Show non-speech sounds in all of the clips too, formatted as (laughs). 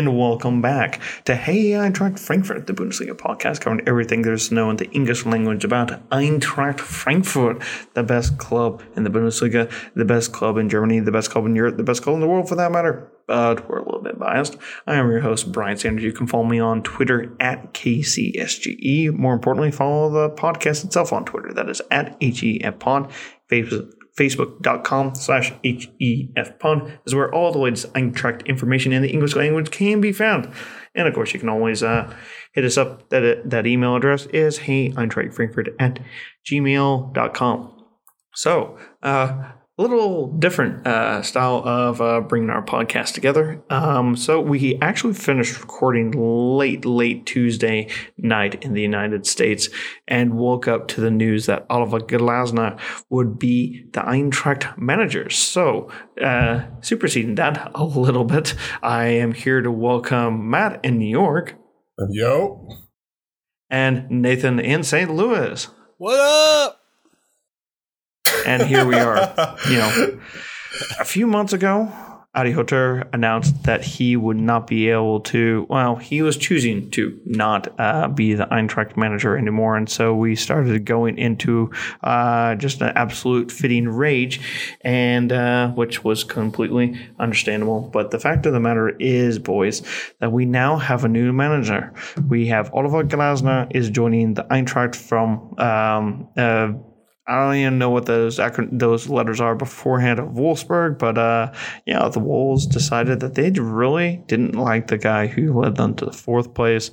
and welcome back to Hey Eintracht Frankfurt, the Bundesliga podcast covering everything there's to know in the English language about Eintracht Frankfurt, the best club in the Bundesliga, the best club in Germany, the best club in Europe, the best club in the world for that matter. But we're a little bit biased. I am your host, Brian Sanders. You can follow me on Twitter at KCSGE. More importantly, follow the podcast itself on Twitter. That is at HEFPod. Facebook facebook.com slash hefpod is where all the latest Eintracht information in the English language can be found. And of course, you can always uh, hit us up. That, that email address is hey Frankfurt at gmail.com. So, uh, a little different uh, style of uh, bringing our podcast together. Um, so we actually finished recording late, late Tuesday night in the United States and woke up to the news that Oliver Glasner would be the Eintracht manager. So, uh, superseding that a little bit, I am here to welcome Matt in New York. Yo. And Nathan in St. Louis. What up? And here we are. you know, a few months ago, Adi Hütter announced that he would not be able to, well, he was choosing to not uh, be the Eintracht manager anymore. And so we started going into uh, just an absolute fitting rage, and uh, which was completely understandable. But the fact of the matter is, boys, that we now have a new manager. We have Oliver Glasner is joining the Eintracht from um, uh, I don't even know what those those letters are beforehand of Wolfsburg, but uh, yeah, the Wolves decided that they really didn't like the guy who led them to the fourth place,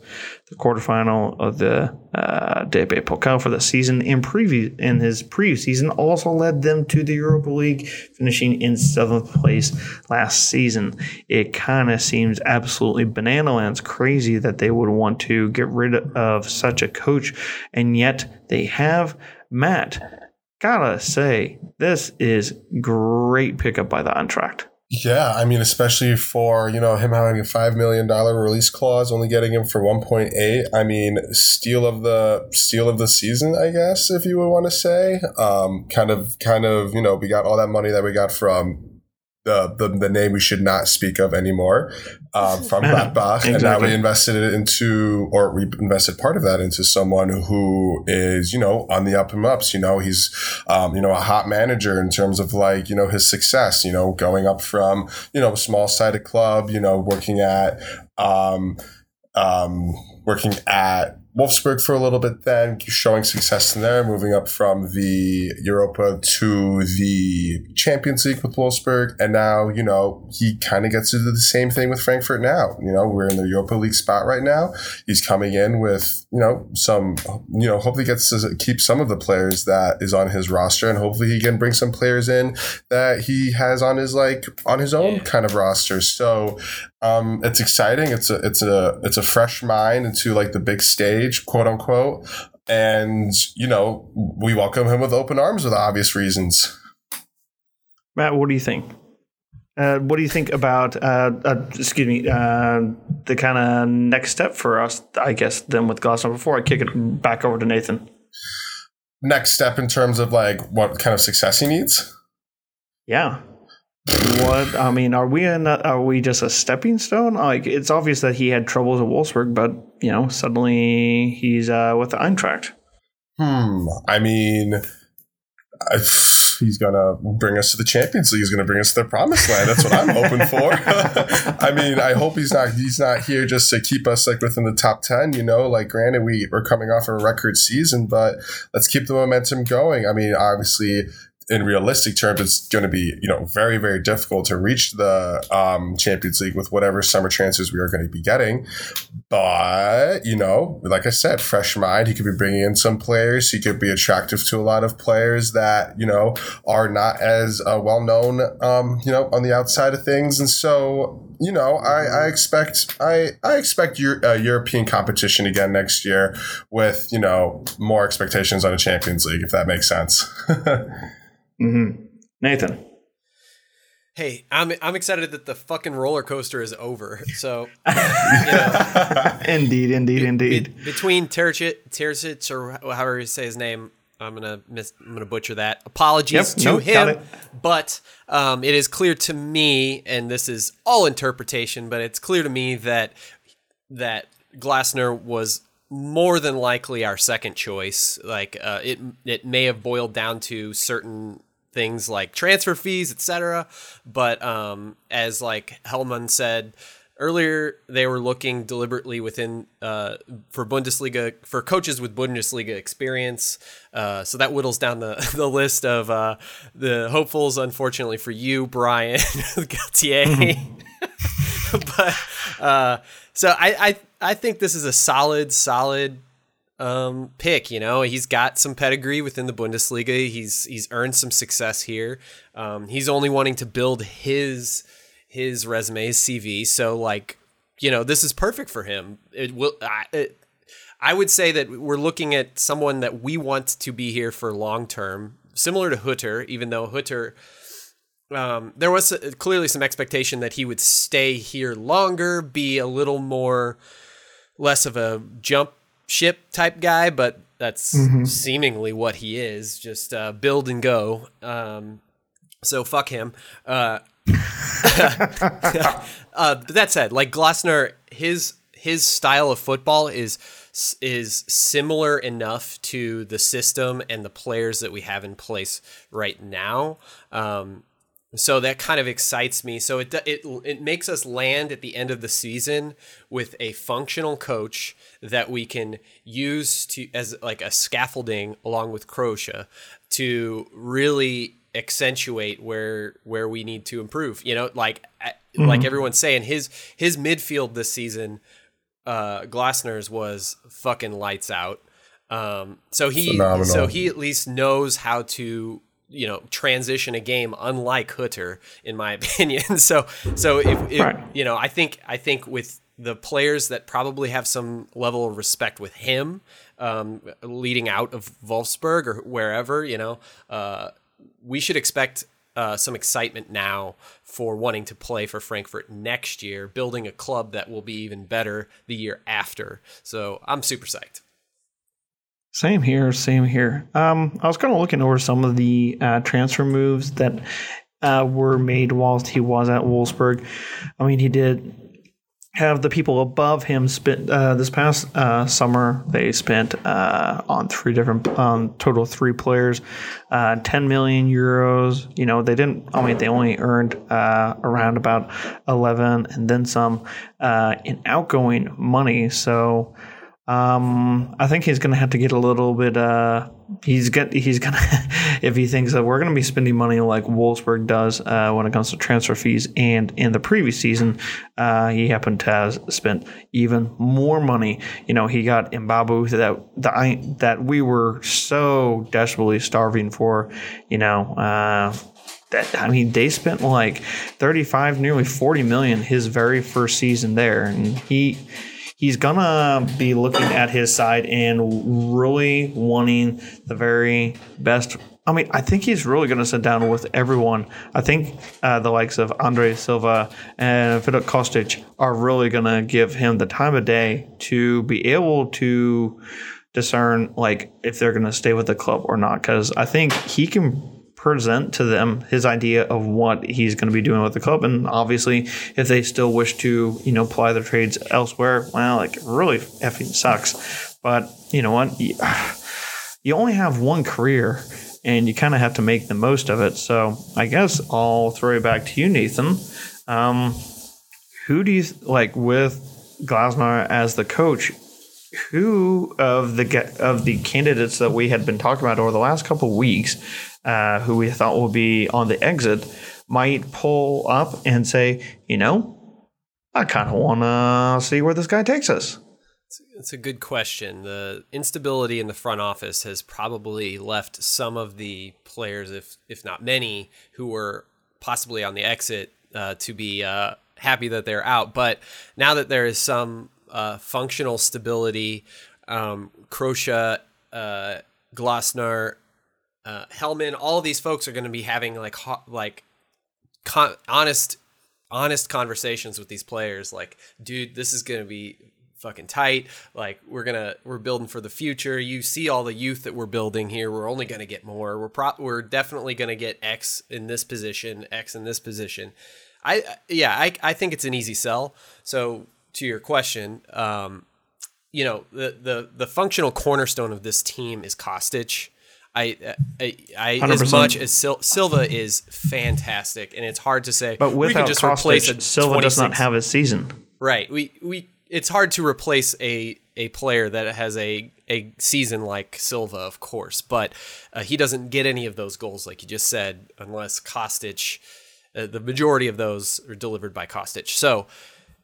the quarterfinal of the uh, DFB Pokal for the season. In preview in his previous season, also led them to the Europa League, finishing in seventh place last season. It kind of seems absolutely banana lands crazy that they would want to get rid of such a coach, and yet they have. Matt, gotta say, this is great pickup by the Eintracht. Yeah, I mean, especially for you know him having a five million dollar release clause, only getting him for one point eight. I mean, steal of the steal of the season, I guess, if you would want to say. Um, kind of, kind of, you know, we got all that money that we got from the, the, the name we should not speak of anymore um, (laughs) from Gladbach, exactly. and now we invested it into, or we invested part of that into someone who is, you know, on the up and ups. You know, he's, um, you know, a hot manager in terms of like, you know, his success. You know, going up from, you know, a small sided club. You know, working at, um, um, working at Wolfsburg for a little bit then, showing success in there, moving up from the Europa to the Champions League with Wolfsburg. And now, you know, he kind of gets to do the same thing with Frankfurt now. You know, we're in the Europa League spot right now. He's coming in with, you know, some, you know, hopefully gets to keep some of the players that is on his roster and hopefully he can bring some players in that he has on his, like, on his own yeah. kind of roster. So, um, it's exciting. It's a, it's a, it's a fresh mind into like the big stage quote unquote. And, you know, we welcome him with open arms with obvious reasons. Matt, what do you think? Uh, what do you think about, uh, uh, excuse me, uh, the kind of next step for us, I guess, then with Glasner before I kick it back over to Nathan? Next step in terms of like what kind of success he needs? Yeah what I mean, are we in? Are we just a stepping stone? Like it's obvious that he had troubles at Wolfsburg, but you know, suddenly he's uh, with the Eintracht. Hmm. I mean, I, he's gonna bring us to the Champions League. He's gonna bring us to the promised land. That's what I'm hoping for. (laughs) I mean, I hope he's not he's not here just to keep us like within the top ten. You know, like granted we we're coming off a record season, but let's keep the momentum going. I mean, obviously in realistic terms, it's going to be you know very very difficult to reach the um, Champions League with whatever summer transfers we are going to be getting. But you know, like I said, fresh mind. He could be bringing in some players. He could be attractive to a lot of players that you know are not as uh, well known. Um, you know, on the outside of things, and so you know, I, I expect I I expect uh, European competition again next year with you know more expectations on a Champions League, if that makes sense. (laughs) Mm-hmm. Nathan. Hey, I'm I'm excited that the fucking roller coaster is over. So, you know, indeed, (laughs) indeed, indeed. Be, between Terzic, Terzic, or however you say his name, I'm gonna miss. I'm gonna butcher that. Apologies Yep, to nope, him, but um, it is clear to me, and this is all interpretation, but it's clear to me that that Glasner was more than likely our second choice. Like uh, it, it may have boiled down to certain things like transfer fees, etc. But um, as like Hellmann said earlier, they were looking deliberately within uh, for Bundesliga for coaches with Bundesliga experience. Uh, so that whittles down the (laughs) the list of uh, the hopefuls. Unfortunately for you, Brian (laughs) Galtier. (laughs) but uh, so I, I I think this is a solid solid um, pick. You know, he's got some pedigree within the Bundesliga. He's he's earned some success here. Um, he's only wanting to build his his resume, his CV. So like, you know, this is perfect for him. It will. I, it, I would say that we're looking at someone that we want to be here for long term, similar to Hütter, even though Hütter um, there was clearly some expectation that he would stay here longer, be a little more less of a jump ship type guy, but that's seemingly what he is. Just uh, build and go. Um, so fuck him. Uh, (laughs) uh, but that said, like Glasner, his his style of football is is similar enough to the system and the players that we have in place right now. Um, so that kind of excites me. So it it it makes us land at the end of the season with a functional coach that we can use to as like a scaffolding along with Kroesche to really accentuate where where we need to improve. You know, like like everyone's saying, his his midfield this season, uh, Glasner's was fucking lights out. Um, so he Phenomenal. so he at least knows how to you know transition a game unlike Hütter in my (laughs) opinion. So so if, if Right. you know I think I think with the players that probably have some level of respect with him um, leading out of Wolfsburg or wherever you know uh, we should expect uh, some excitement now for wanting to play for Frankfurt next year building a club that will be even better the year after. So I'm super psyched Same here, same here. Um, I was kind of looking over some of the uh, transfer moves that uh, were made whilst he was at Wolfsburg. I mean, he did have the people above him spent uh, this past uh, summer. They spent uh, on three different, on total three players, uh, 10 million euros. You know, they didn't. I mean, they only earned uh, around about 11 and then some uh, in outgoing money. So. Um, I think he's going to have to get a little bit. Uh, he's get he's gonna (laughs) if he thinks that we're going to be spending money like Wolfsburg does uh, when it comes to transfer fees, and in the previous season, uh, he happened to have spent even more money. You know, he got Mbabu that the that we were so desperately starving for. You know. Uh, that I mean, they spent like 35, nearly 40 million his very first season there, and he he's gonna be looking at his side and really wanting the very best. I mean, I think he's really going to sit down with everyone. I think uh, the likes of Andre Silva and Filip Kostic are really going to give him the time of day to be able to discern like if they're going to stay with the club or not. Because I think he can present to them his idea of what he's going to be doing with the club and obviously if they still wish to you know ply their trades elsewhere well like really effing sucks. But you know what? You, (sighs) only have one career and you kind of have to make the most of it. So i guess i'll throw it back to you nathan. Um, who do you like with glasner as the coach who of the of the candidates that we had been talking about over the last couple of weeks, uh, who we thought will be on the exit, might pull up and say, you know, I kind of want to see where this guy takes us. It's a good question. The instability in the front office has probably left some of the players, if if not many, who were possibly on the exit, uh, to be uh, happy that they're out. But now that there is some uh, functional stability, um, Kroesche, uh, Glasner, uh, Hellmann, all these folks are going to be having like ho- like con- honest honest conversations with these players like dude this is going to be fucking tight. Like we're gonna we're building for the future. You see all the youth that we're building here. We're only gonna get more. We're pro- we're definitely gonna get X in this position, X in this position. I yeah, I I think it's an easy sell. So to your question, um, you know the the the functional cornerstone of this team is Kostic. I, I, I as much as Sil- Silva is fantastic, and it's hard to say. But we without can just replace a Kostic, Silva does not have a season. Right. We we it's hard to replace a a player that has a a season like Silva, of course, but uh, he doesn't get any of those goals like you just said unless Kostic. Uh, the majority of those are delivered by Kostic. So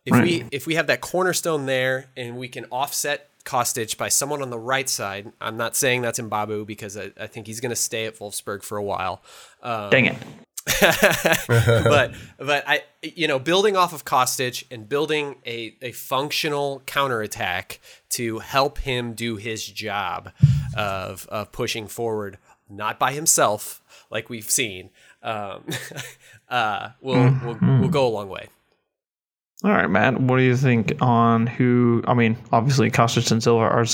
if we if we have that cornerstone there and we can offset Kostic by someone on the right side, I'm not saying that's Mbabu because I, I think he's going to stay at Wolfsburg for a while. Um, Dang it. (laughs) but but I you know building off of Kostic and building a, a functional counterattack to help him do his job of of pushing forward not by himself like we've seen um, (laughs) uh, will will will go a long way. All right, Matt. What do you think on who? I mean, obviously, Kostic and Silva are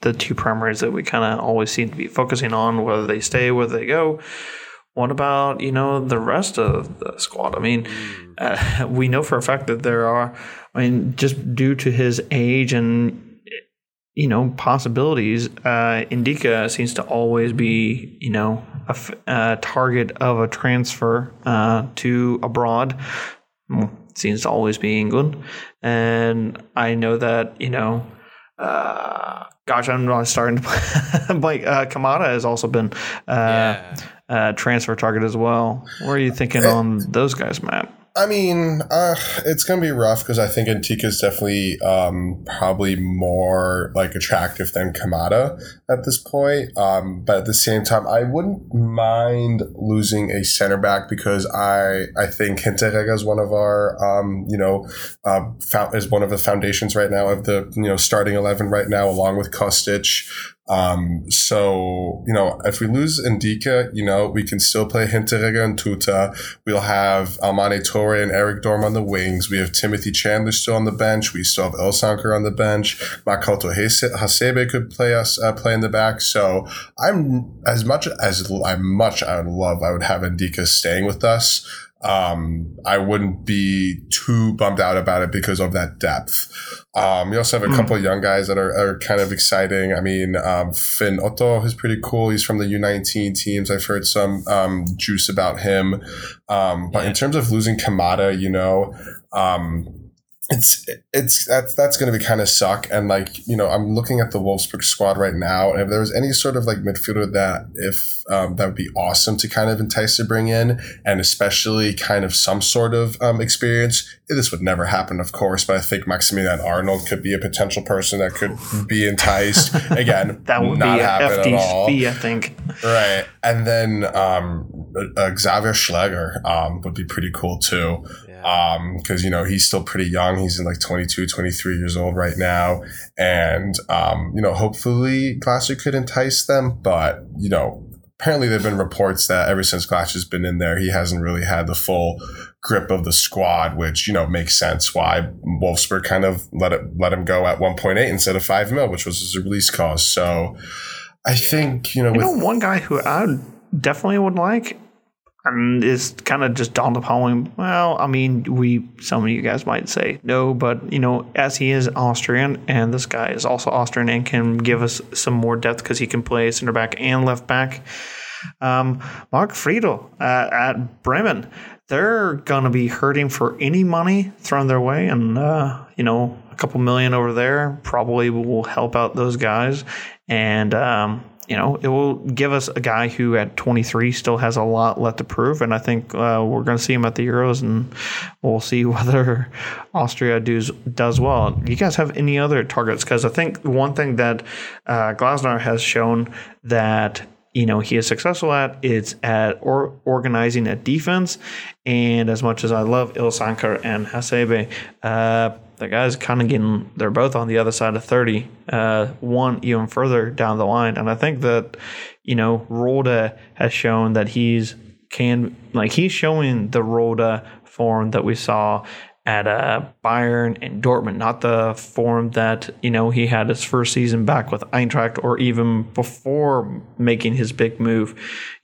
the two primaries that we kind of always seem to be focusing on, whether they stay, whether they go. What about you know the rest of the squad? I mean, uh, (laughs) we know for a fact that there are. I mean, just due to his age and you know possibilities, uh, Ndicka seems to always be you know a, f- a target of a transfer uh, to abroad. Well, seems to always be England, and I know that you know. Uh, gosh, I'm not starting to (laughs) like uh, Kamada has also been uh, Yeah. uh, transfer target as well. What are you thinking on those guys, Matt? I mean, uh, it's gonna be rough because I think Ndicka is definitely um, probably more like attractive than Kamada at this point. Um, but at the same time, I wouldn't mind losing a center back because I I think Hinteregger is one of our um, you know uh, is one of the foundations right now of the you know starting eleven right now, along with Kostic. Um, so, you know, if we lose Ndicka, you know, we can still play Hinteregger and Tuta. We'll have Almamy Touré and Erik Durm on the wings. We have Timothy Chandler still on the bench. We still have Ilsanker on the bench. Makoto Hasebe could play us, uh, play in the back. So I'm, as much as I much I would love, I would have Ndicka staying with us. Um, I wouldn't be too bummed out about it because of that depth. Um, you also have a couple of young guys that are, are kind of exciting. I mean, um, Finn Otto is pretty cool. He's from the U19 teams. I've heard some um, juice about him. Um, but in terms of losing Kamada, you know, um, it's it's that's that's going to be kind of suck. And like you know, I'm looking at the Wolfsburg squad right now, and if there was any sort of like midfielder that if um, that would be awesome to kind of entice to bring in, and especially kind of some sort of um, experience. This would never happen, of course, but I think Maximilian Arnold could be a potential person that could be enticed. (laughs) Again, That would not be a happen hefty at all. I think. Right. And then um, uh, Xavier Schlager um, would be pretty cool too. Because, you know, he's still pretty young. He's in like 22, 23 years old right now. And, um, you know, hopefully Glasner could entice them. But, you know, apparently there have been reports that ever since Glasner's been in there, he hasn't really had the full grip of the squad, which, you know, makes sense why Wolfsburg kind of let it let him go at 1.8 instead of 5 mil, which was his release cost. So I think, you know, You with know, one guy who I definitely would like and it's kind of just dawned upon him. Well, I mean, we some of you guys might say no, but you know, as he is Austrian, and this guy is also Austrian and can give us some more depth because he can play center back and left back. Um, Mark Friedl uh, at Bremen, they're gonna be hurting for any money thrown their way, and uh, you know, a couple million over there probably will help out those guys, and um, you know, it will give us a guy who at 23 still has a lot left to prove. And I think uh, we're going to see him at the Euros and we'll see (laughs) whether Austria does, does well. You guys have any other targets? Because I think one thing that uh, Glasner has shown that you know he is successful at it's at or organizing a defense and as much as i love ilsanker and hasebe uh, the guys kind of getting they're both on the other side of 30 uh, one even further down the line and i think that you know Rode has shown that he's can like he's showing the Rode form that we saw at uh, Bayern and Dortmund, not the form that you know he had his first season back with Eintracht, or even before making his big move.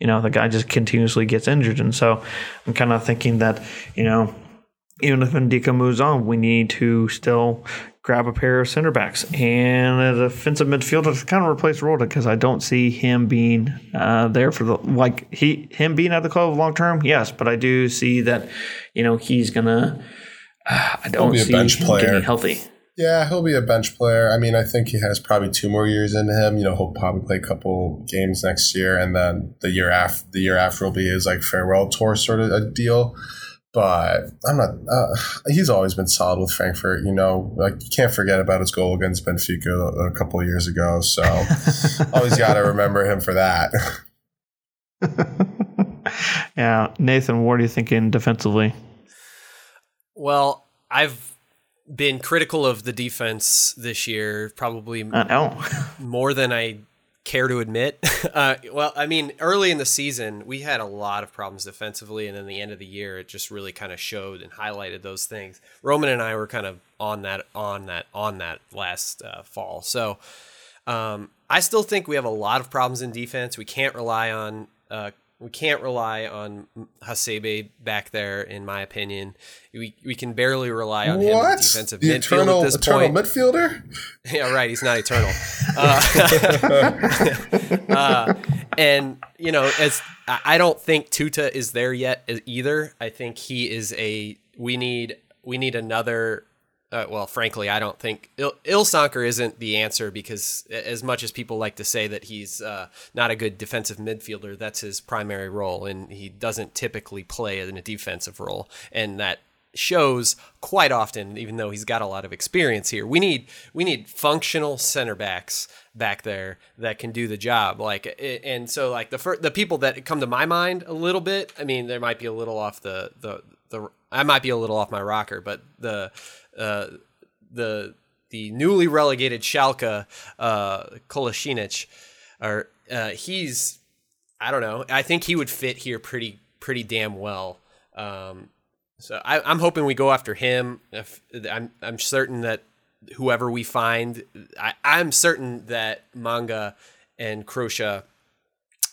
You know, the guy just continuously gets injured, and so I'm kind of thinking that you know even if Ndicka moves on, we need to still grab a pair of center backs and a defensive midfielder to kind of replace Rode because I don't see him being uh, there for the like he him being at the club long term. Yes, but I do see that you know he's gonna. Uh, I don't see him player. getting healthy. Yeah, he'll be a bench player. I mean, I think he has probably two more years into him. You know, he'll probably play a couple games next year, and then the year after the year after will be his like farewell tour sort of a deal but I'm not. Uh, he's always been solid with Frankfurt. You know, like you can't forget about his goal against Benfica a couple of years ago. So (laughs) always got to remember him for that. (laughs) yeah, Nathan, what are you thinking defensively? Well, I've been critical of the defense this year, probably I know. (laughs) more than I care to admit. (laughs) Uh, well, I mean, early in the season, we had a lot of problems defensively, and then the end of the year, it just really kind of showed and highlighted those things. Roman and I were kind of on that, on that, on that last uh, fall. So um, I still think we have a lot of problems in defense. We can't rely on uh, we can't rely on Hasebe back there, in my opinion. We we can barely rely on what? him in defensive the midfield eternal, at this eternal point. midfielder? (laughs) Yeah, right. He's not eternal. uh, (laughs) uh, and you know, as I don't think Tuta is there yet either. I think he is a. We need we need another uh, well, frankly, I don't think Il- Ilsanker isn't the answer because as much as people like to say that he's uh, not a good defensive midfielder, that's his primary role, and he doesn't typically play in a defensive role, and that shows quite often. Even though he's got a lot of experience here, we need we need functional center backs back there that can do the job. Like, and so like the fir- the people that come to my mind a little bit. I mean, there might be a little off the the the. I might be a little off my rocker, but the uh, the the newly relegated Schalke uh, Kolasinac, or uh, he's I don't know. I think he would fit here pretty pretty damn well. Um, so I, am hoping we go after him. If, I'm I'm certain that whoever we find, I, I'm certain that Manga and Kroesche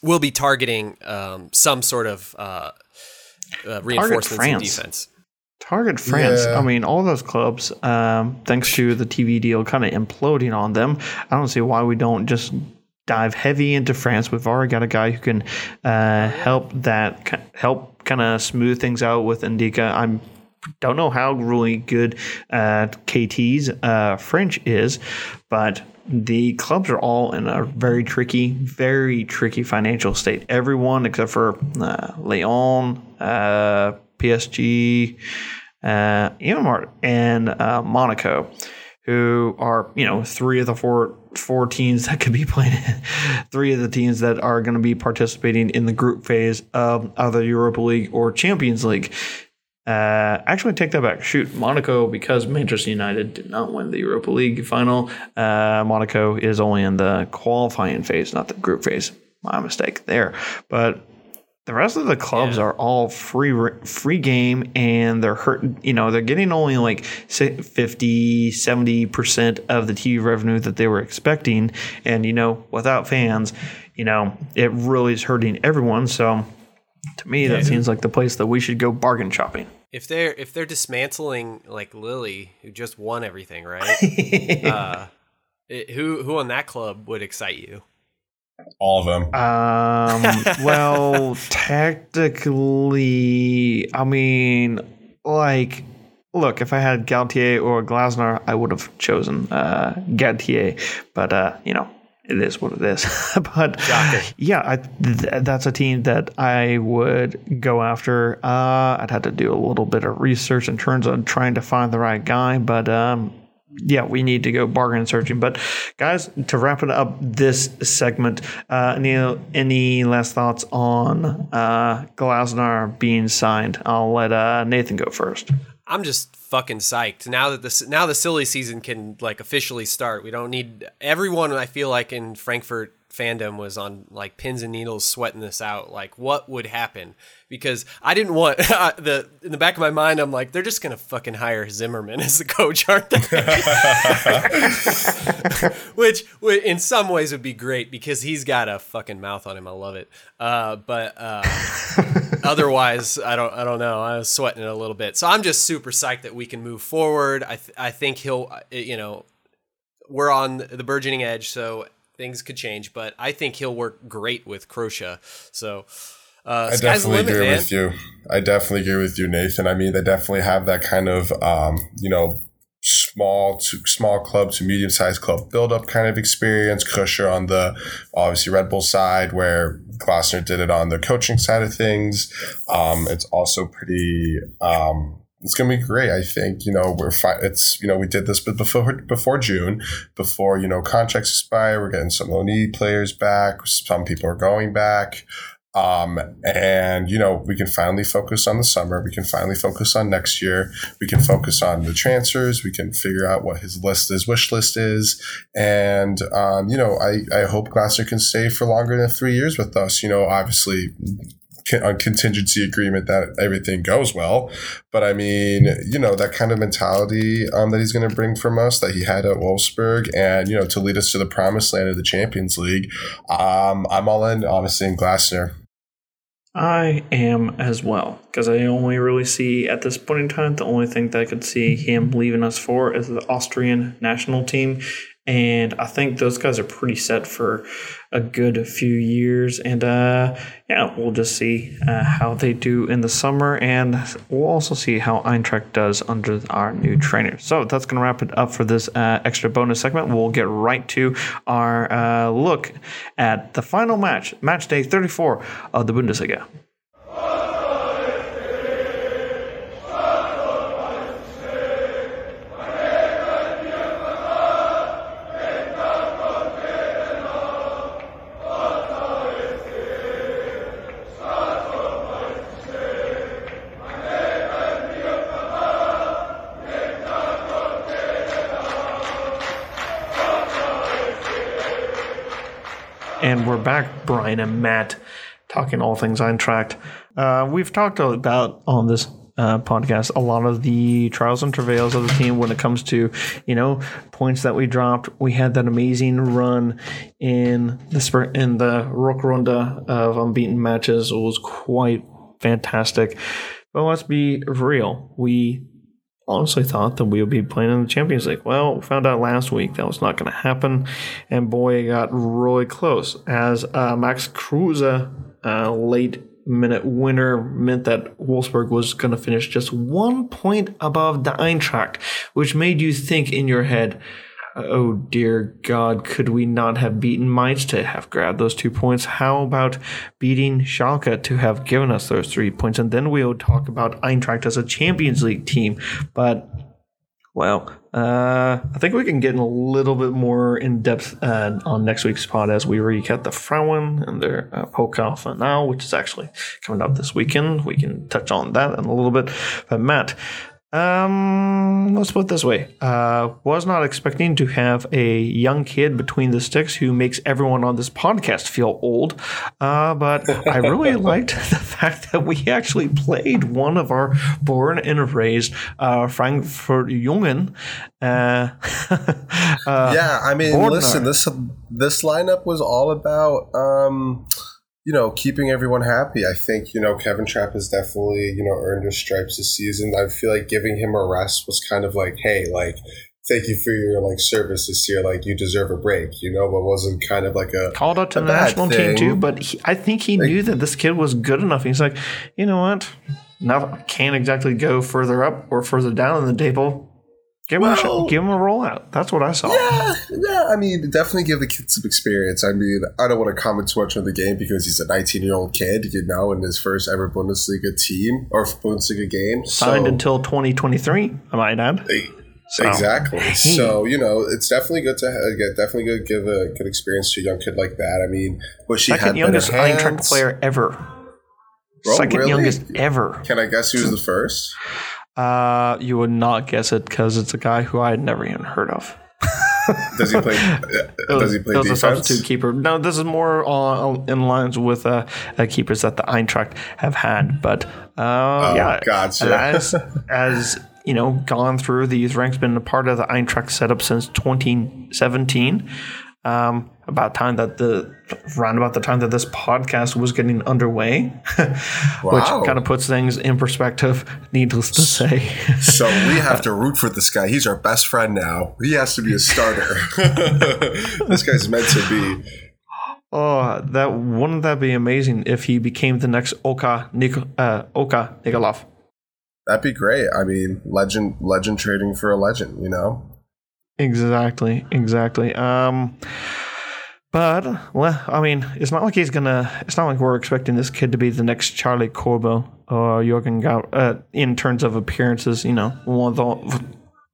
will be targeting um, some sort of uh, uh, reinforcements in defense. Target France. Yeah. I mean, all those clubs, um, thanks to the TV deal kind of imploding on them, I don't see why we don't just dive heavy into France. We've already got a guy who can uh, help that help kind of smooth things out with Ndicka. I'm don't know how really good uh, KT's uh, French is, but the clubs are all in a very tricky, very tricky financial state. Everyone except for uh, Lyon, uh, PSG, uh, even and uh, Monaco, who are you know three of the four four teams that could be (laughs) playing, three of the teams that are going to be participating in the group phase of either Europa League or Champions League. Uh, actually, take that back. Shoot, Monaco, because Manchester United did not win the Europa League final, uh, Monaco is only in the qualifying phase, not the group phase. My mistake there. But the rest of the clubs yeah. are all free free game and they're hurt you know they're getting only like 50 70% of the TV revenue that they were expecting. And you know without fans you know it really is hurting everyone. So to me that seems like the place that we should go bargain shopping. If they're if they're dismantling like Lille who just won everything right? (laughs) Uh, it, who who on that club would excite you all of them. Um, (laughs) well, technically, I mean, like, look, if I had Galtier or Glasner, I would have chosen uh, Galtier. But, uh, you know, it is what it is. (laughs) but yeah, I, th- that's a team that I would go after. Uh, I'd have to do a little bit of research in terms of trying to find the right guy. But um, yeah, we need to go bargain searching. But guys, to wrap it up this segment, uh, any any last thoughts on uh, Glasner being signed? I'll let uh, Nathan go first. I'm just fucking psyched now that this now the silly season can like officially start. We don't need everyone. I feel like in Frankfurt fandom was on like pins and needles sweating this out. Like what would happen? Because I didn't want (laughs) the in the back of my mind. I'm like they're just gonna fucking hire Zimmerman (laughs) as the coach, aren't they? (laughs) which, in some ways would be great because he's got a fucking mouth on him. I love it. Uh, but uh, otherwise, I don't I don't know. I was sweating it a little bit. So I'm just super psyched that we can move forward. I th- I think he'll you know we're on the burgeoning edge, so things could change, but I think he'll work great with Kroesche. So uh, I definitely limit, agree man. with you. I definitely agree with you, Nathan. I mean, they definitely have that kind of um, you know small to small club to medium sized club build up kind of experience. Kroesche on the obviously Red Bull side, where Glasner did it on the coaching side of things. Um, it's also pretty. Um, it's gonna be great. I think you know we're fi- it's you know we did this but before before June, before you know contracts expire. We're getting some low need players back. Some people are going back. Um, and you know we can finally focus on the summer. We can finally focus on next year. We can focus on the transfers. We can figure out what his list, his wish list is, and um, you know I I hope Glasner can stay for longer than three years with us. You know, obviously on contingency agreement that everything goes well. But I mean, you know, that kind of mentality um, that he's going to bring from us that he had at Wolfsburg and, you know, to lead us to the promised land of the Champions League. Um, I'm all in, honestly, in Glasner. I am as well because I only really see at this point in time the only thing that I could see him leaving us for is the Austrian national team, and I think those guys are pretty set for a good few years. And uh, yeah, we'll just see uh, how they do in the summer, and we'll also see how Eintracht does under our new trainer. So that's going to wrap it up for this uh, extra bonus segment. We'll get right to our uh, look at the final match, match day 34 of the Bundesliga. And we're back, Brian and Matt, talking all things Eintracht. Uh, we've talked about on this uh, podcast a lot of the trials and travails of the team when it comes to you know points that we dropped. We had that amazing run in the in the Rückrunde of unbeaten matches. It was quite fantastic. But let's be real. We honestly thought that we would be playing in the Champions League. Well, found out last week that was not going to happen, and boy, it got really close as uh, Max Kruse, uh, late minute winner, meant that Wolfsburg was going to finish just one point above the Eintracht, which made you think in your head, oh dear God, could we not have beaten Mainz to have grabbed those two points? How about beating Schalke to have given us those three points? And then we'll talk about Eintracht as a Champions League team. But well, uh, I think we can get in a little bit more in depth uh, on next week's pod as we recap the Frauen and their uh, Pokal now, which is actually coming up this weekend. We can touch on that in a little bit. But Matt, um, let's put it this way. Uh, was not expecting to have a young kid between the sticks who makes everyone on this podcast feel old. Uh, but I really (laughs) liked the fact that we actually played one of our born and raised uh, Frankfurt Jungen. Uh, (laughs) uh, yeah, I mean, listen, this this lineup was all about. Um, you know, keeping everyone happy. I think, you know, Kevin Trapp has definitely, you know, earned his stripes this season. I feel like giving him a rest was kind of like, hey, like, thank you for your like service this year. Like you deserve a break, you know, but wasn't kind of like a called out to the national thing. team too. But he, I think he like, knew that this kid was good enough. He's like, you know what? Now can't exactly go further up or further down in the table. Give him, well, a, give him a rollout. That's what I saw. Yeah, yeah. I mean, definitely give the kid some experience. I mean, I don't want to comment too much on the game because he's a 19 year old kid, you know, in his first ever Bundesliga team or Bundesliga game. Signed so, until 2023, I might add. So, exactly. So you know, it's definitely good to uh, get definitely good give a good experience to a young kid like that. I mean, was she second youngest Eintracht player ever? Bro, second really? youngest ever. Can I guess who's the first? Uh, you would not guess it because it's a guy who I had never even heard of. (laughs) Does he play? uh, does he play was a substitute keeper. No, this is more on, in lines with uh, uh, keepers that the Eintracht have had. But uh, yeah, Oh, gotcha. as as you know, gone through these ranks, been a part of the Eintracht setup since 2017. Um, about time that the round about the time that this podcast was getting underway, (laughs) which kind of puts things in perspective. Needless to say. So we (laughs) have to root for this guy. He's our best friend now. He has to be a starter. (laughs) this guy's meant to be. Oh, that wouldn't that be amazing if he became the next Oka Nik- uh, Oka Nikolov? That'd be great. I mean, legend, legend trading for a legend. You know. Exactly, exactly. Um, but well, I mean, it's not like he's gonna. It's not like we're expecting this kid to be the next Charlie Körbel or Jurgen Gau uh, in terms of appearances. You know, one of the,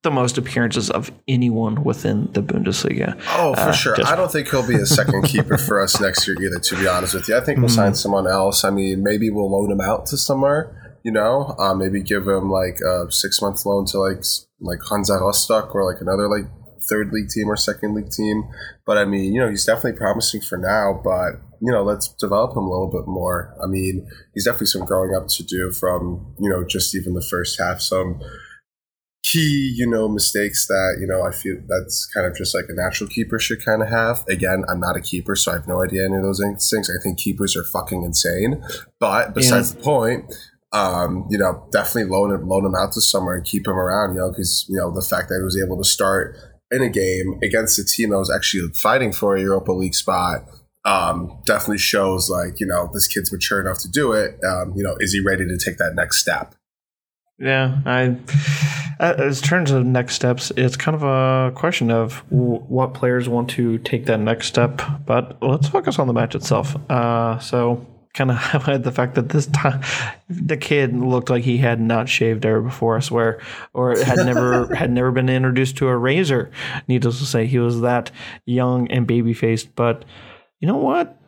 the most appearances of anyone within the Bundesliga. Oh, for Uh, sure. just- I don't think he'll be a second keeper for us next year either. To be honest with you, I think we'll Mm-hmm. sign someone else. I mean, maybe we'll loan him out to somewhere. You know, uh, maybe give him like a six month loan to like like Hansa Rostock or like another like third league team or second league team. But I mean, you know, he's definitely promising for now. But you know, let's develop him a little bit more. I mean, he's definitely some growing up to do from you know just even the first half. Some key, you know, mistakes that, you know, I feel that's kind of just like a natural keeper should kind of have. Again, I'm not a keeper, so I have no idea any of those instincts. I think keepers are fucking insane. But besides the point, um, you know, definitely loan him, loan him out to somewhere and keep him around, you know, because, you know, the fact that he was able to start in a game against a team that was actually fighting for a Europa League spot um, definitely shows like, you know, this kid's mature enough to do it. Um, you know, is he ready to take that next step? Yeah, I. As terms of next steps, it's kind of a question of w- what players want to take that next step. But let's focus on the match itself. Uh, so, kind of (laughs) highlight the fact that this time the kid looked like he had not shaved ever before. I swear, or had never (laughs) had never been introduced to a razor. Needless to say, he was that young and baby faced. But you know what?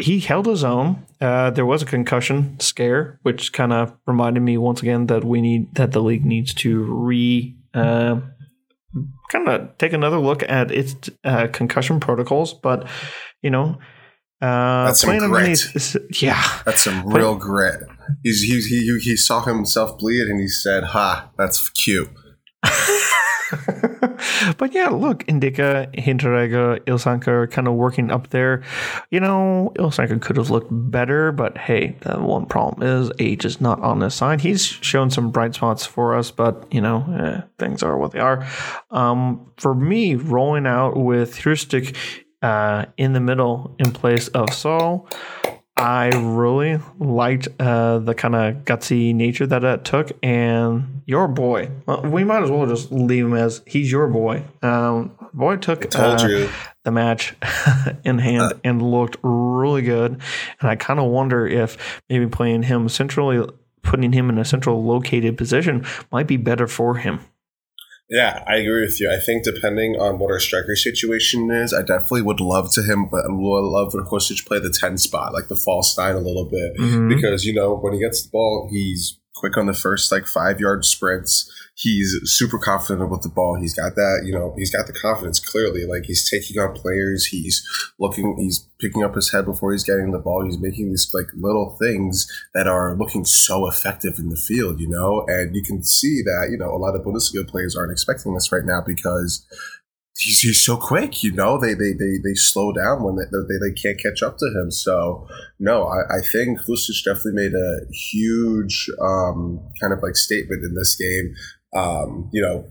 he held his own. Uh, there was a concussion scare, which kind of reminded me once again that we need that the league needs to re uh, kind of take another look at its uh, concussion protocols. But you know, uh, That's some grit. yeah, That's some real grit. He's, he's, he he saw himself bleed and he said, "Ha, that's cute." (laughs) but yeah, look, Ndicka, Hinteregger, Ilsanker are kind of working up there. You know, Ilsanker could have looked better, but hey, the one problem is age is not on his side. He's shown some bright spots for us, but you know, eh, things are what they are. Um, for me, rolling out with Hrustic uh, in the middle in place of Saul. I really liked uh, the kind of gutsy nature that it took, and your boy. Well, we might as well just leave him as he's your boy. Um, boy took uh, the match (laughs) in hand and looked really good, and I kind of wonder if maybe playing him centrally, putting him in a central located position, might be better for him. Yeah, I agree with you. I think depending on what our striker situation is, I definitely would love to him, but I would love for Kostic play the ten spot, like the false nine, a little bit, Mhm. because you know when he gets the ball, he's quick on the first like five yard sprints. He's super confident with the ball. He's got that, you know, he's got the confidence clearly. Like he's taking on players. He's looking. He's picking up his head before he's getting the ball. He's making these like little things that are looking so effective in the field, you know. And you can see that, you know, a lot of Bundesliga players aren't expecting this right now because he's, he's so quick, you know. They they they, they slow down when they, they they can't catch up to him. So no, I, I think Lucic definitely made a huge um, kind of like statement in this game. Um, you know,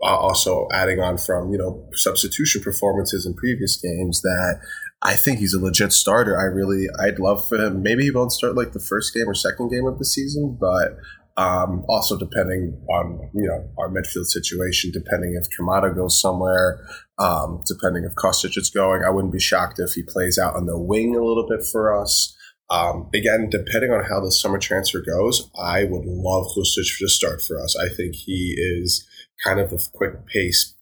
also adding on from you know substitution performances in previous games that I think he's a legit starter. I really I'd love for him. Maybe he won't start like the first game or second game of the season, but um, also depending on you know our midfield situation, depending if Kamada goes somewhere, um, depending if Kostic is going, I wouldn't be shocked if he plays out on the wing a little bit for us. Um, again, depending on how the summer transfer goes, I would love Kostic to start for us. I think he is kind of the quick pace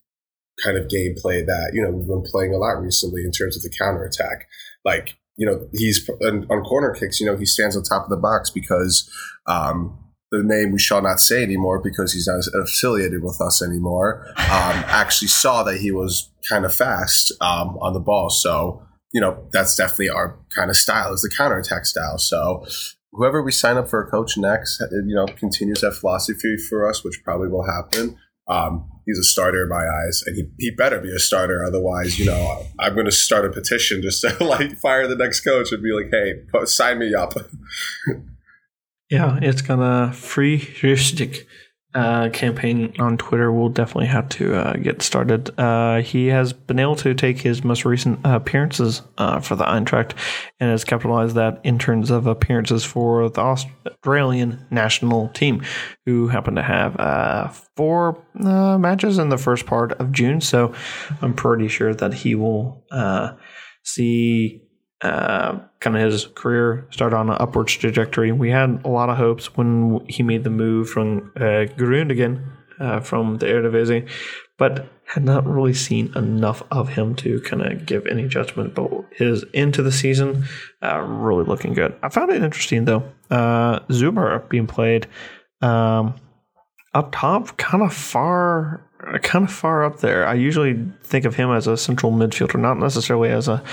kind of gameplay that you know we've been playing a lot recently in terms of the counter attack. Like you know he's on, corner kicks, you know he stands on top of the box because um, the name we shall not say anymore because he's not affiliated with us anymore, um, (laughs) actually saw that he was kind of fast um, on the ball. So, you know, that's definitely our kind of style is the counterattack style. So, whoever we sign up for a coach next, you know, continues that philosophy for us, which probably will happen. Um, he's a starter in my eyes, and he, he better be a starter. Otherwise, you know, I'm going to start a petition just to (laughs) like fire the next coach and be like, hey, sign me up. (laughs) yeah, it's gonna free Hrustic uh, campaign on Twitter We'll definitely have to uh, get started. Uh, he has been able to take his most recent appearances uh, for the Eintracht and has capitalized that in terms of appearances for the Australian national team, who happen to have uh, four uh, matches in the first part of June. So I'm pretty sure that he will see uh, kind of his career start on an upwards trajectory. We had a lot of hopes when he made the move from uh, Groningen uh, from the Eredivisie, but had not really seen enough of him to kind of give any judgment. But his into the season, uh, really looking good. I found it interesting though. Uh, Zuber being played um, up top, kind of far kind of far up there. I usually think of him as a central midfielder, not necessarily as a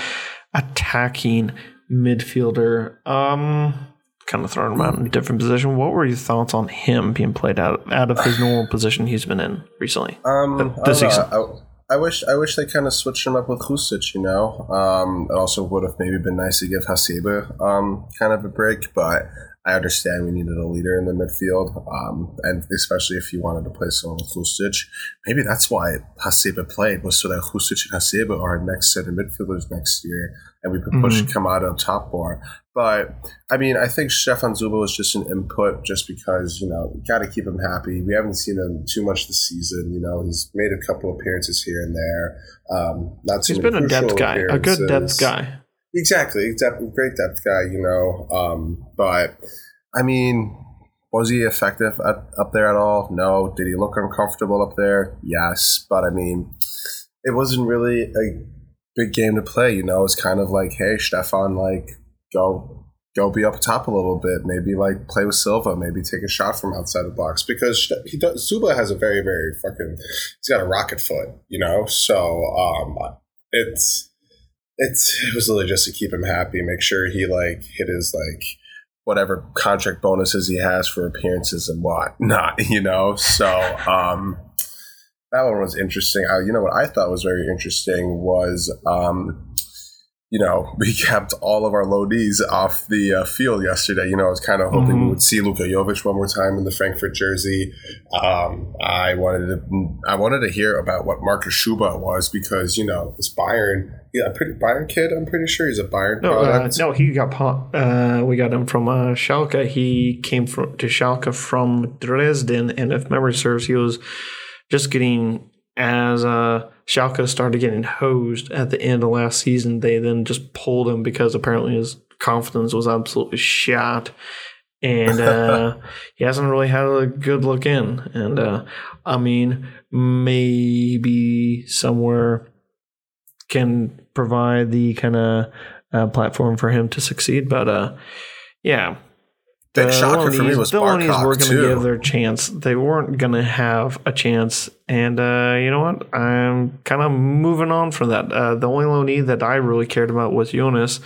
attacking midfielder. Um, kind of throwing him out in a different position. What were your thoughts on him being played out out of his normal position he's been in recently? Um, this season. I, I, wish I wish they kind of switched him up with Hrustic, you know. Um, it also would have maybe been nice to give Hasebe um, kind of a break, but I understand we needed a leader in the midfield, um, and especially if you wanted to play someone with Hrustic. Maybe that's why Hasebe played, was so that Hrustic and Hasebe are our next set of midfielders next year, and we could push mm-hmm. Kamada up top more. But, I mean, I think Stefan Zuber was just an input just because, you know, got to keep him happy. We haven't seen him too much this season. You know, he's made a couple appearances here and there. Um, not He's been a depth guy, a good depth guy. Exactly, exactly. Great depth guy, you know. Um, but I mean, was he effective at, up there at all? No. Did he look uncomfortable up there? Yes. But I mean, it wasn't really a big game to play. You know, it's kind of like, hey, Stefan, like go go be up top a little bit. Maybe like play with Silva. Maybe take a shot from outside the box because he does, Zuber has a very very fucking. He's got a rocket foot, you know. So um, it's it's it was literally just to keep him happy, make sure he like hit his like whatever contract bonuses he has for appearances and what not, (laughs) you know. So um, that one was interesting. I, you know what I thought was very interesting was um, you know, (laughs) we kept all of our loadees off the uh, field yesterday. You know, I was kind of hoping mm-hmm. we would see Luka Jovic one more time in the Frankfurt jersey. Um, I wanted to, I wanted to hear about what Markus Schubert was because you know this Bayern, yeah, pretty Bayern kid. I'm pretty sure he's a Bayern no, uh, no, he got uh, we got him from uh, Schalke. He came from to Schalke from Dresden, and if memory serves, he was just getting as uh, Schalke started getting hosed at the end of last season, they then just pulled him because apparently his confidence was absolutely shot. And uh, (laughs) he hasn't really had a good look in. And uh, I mean, maybe somewhere can provide the kind of uh, platform for him to succeed. But uh, yeah, Big shocker for me was the Loneys were going to give their chance. They weren't going to have a chance, and uh, you know what? I'm kind of moving on from that. Uh, the only Loney that I really cared about was Younes,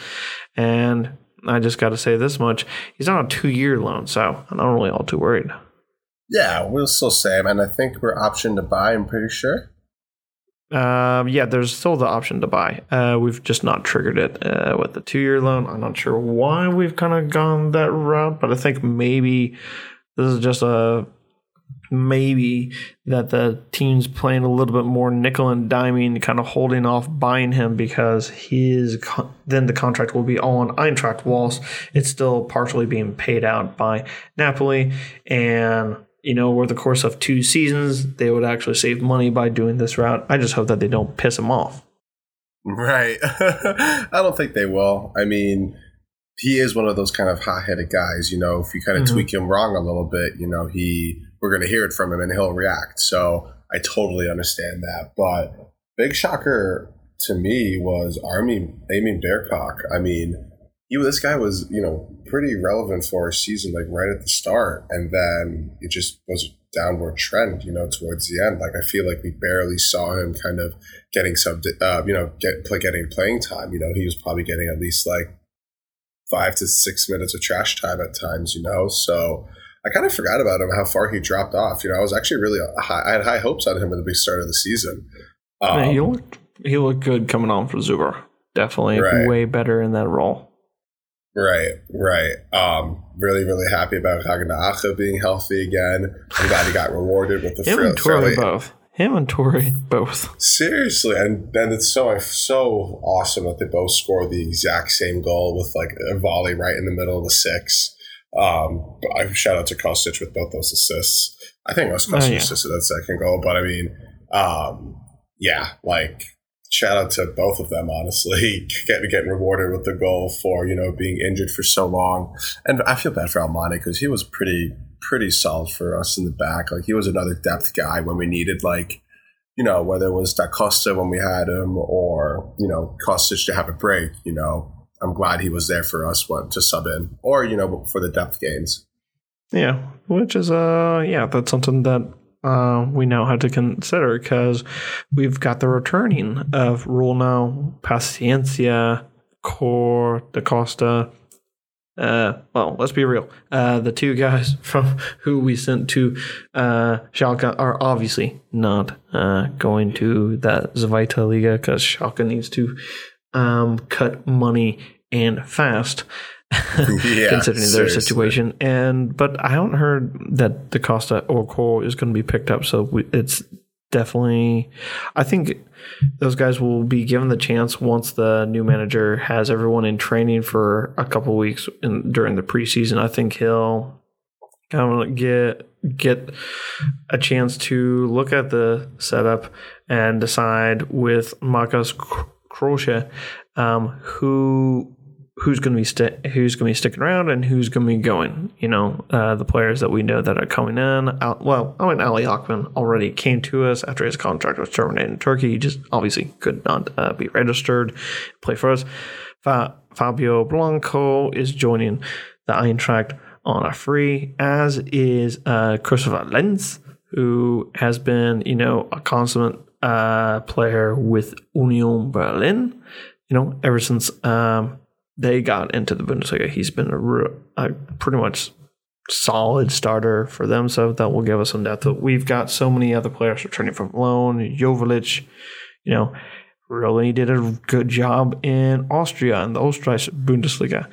and I just got to say this much: he's on a two-year loan, so I'm not really all too worried. Yeah, we'll still say him, and I think we're optioned to buy. I'm pretty sure. Um, yeah, there's still the option to buy. Uh, we've just not triggered it uh, with the two year loan. I'm not sure why we've kind of gone that route, but I think maybe this is just a maybe that the team's playing a little bit more nickel and diming, kind of holding off buying him because his then the contract will be on Eintracht whilst it's still partially being paid out by Napoli and you know, over the course of two seasons, they would actually save money by doing this route. I just hope that they don't piss him off. Right. (laughs) I don't think they will. I mean, he is one of those kind of hot headed guys. You know, if you kind of mm-hmm. tweak him wrong a little bit, you know, he we're going to hear it from him and he'll react. So I totally understand that. But big shocker to me was Army Aymen Barkok. I mean, he this guy was you know pretty relevant for our season, like right at the start, and then it just was a downward trend, you know, towards the end. Like I feel like we barely saw him kind of getting some, uh, you know, get play, getting playing time. You know, he was probably getting at least like five to six minutes of trash time at times. You know, so. I kind of forgot about him, how far he dropped off. You know, I was actually really high, I had high hopes on him at the start of the season. Um, he looked he looked good coming on for Zuber. Definitely right. way better in that role. Right, right. Um, really, really happy about Kaganacha being healthy again. I'm glad he got rewarded with the him and Torrey both. Him and Tori (laughs) both. Seriously, and then it's so so awesome that they both scored the exact same goal with like a volley right in the middle of the six. Um, but I shout out to Kostic with both those assists. I think it was Kostic oh, yeah. assisted that second goal, but I mean, um, yeah, like shout out to both of them, honestly, (laughs) getting getting rewarded with the goal for you know being injured for so long. And I feel bad for Almamy because he was pretty pretty solid for us in the back. Like he was another depth guy when we needed like you know whether it was Da Costa when we had him or you know Kostic to have a break. You know, I'm glad he was there for us what, to sub in or you know for the depth games. Yeah, which is uh yeah that's something that uh, we now have to consider because we've got the returning of Rønnow, Paciencia, Kohr, Da Costa. Uh, well, let's be real. Uh, the two guys (laughs) from who we sent to uh, Schalke are obviously not uh, going to that Zweite Liga because Schalke needs to um, cut money and fast. (laughs) yeah, considering their situation. And but I haven't heard that the Costa or Cole is going to be picked up, so we, it's definitely. I think those guys will be given the chance once the new manager has everyone in training for a couple weeks in, during the preseason. I think he'll kind of get get a chance to look at the setup and decide with Marcus Kroesche um, who who's going to be sti- who's going to be sticking around and who's going to be going. You know, uh, the players that we know that are coming in. well, I mean, Ali Akman already came to us after his contract was terminated in Turkey. He just obviously could not uh, be registered, play for us. Fa- Fabio Blanco is joining the Eintracht on a free, as is uh, Christopher Lenz, who has been, you know, a consummate uh, player with Union Berlin. You know, ever since um, they got into the Bundesliga. He's been a, a pretty much solid starter for them, so that will give us some depth. We've got so many other players returning from loan. Joveljic, you know, really did a good job in Austria in the Österreich Bundesliga.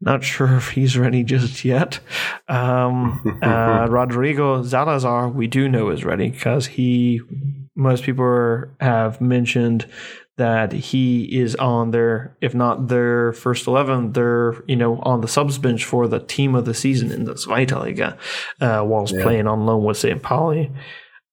Not sure if he's ready just yet. Um, (laughs) uh, Rodrigo Zalazar, we do know is ready because he. Most people have mentioned that he is on their, if not their first 11, they're, you know, on the subs bench for the team of the season in the Zweite Liga uh, whilst yeah. playing on loan with St. Pauli.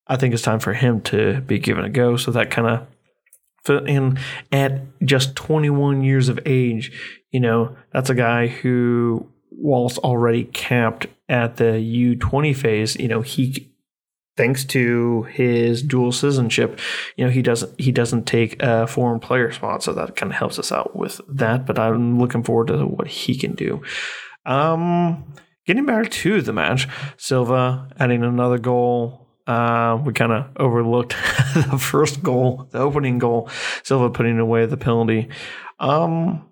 I think it's time for him to be given a go. So that kind of, and at just 21 years of age, you know, that's a guy who, whilst already capped at the U20 phase, you know, he thanks to his dual citizenship, you know, he doesn't he doesn't take a foreign player spot, so that kind of helps us out with that. But I'm looking forward to what he can do. Um, getting back to the match, Silva adding another goal. Uh, we kind of overlooked (laughs) the first goal, the opening goal. Silva putting away the penalty. Um,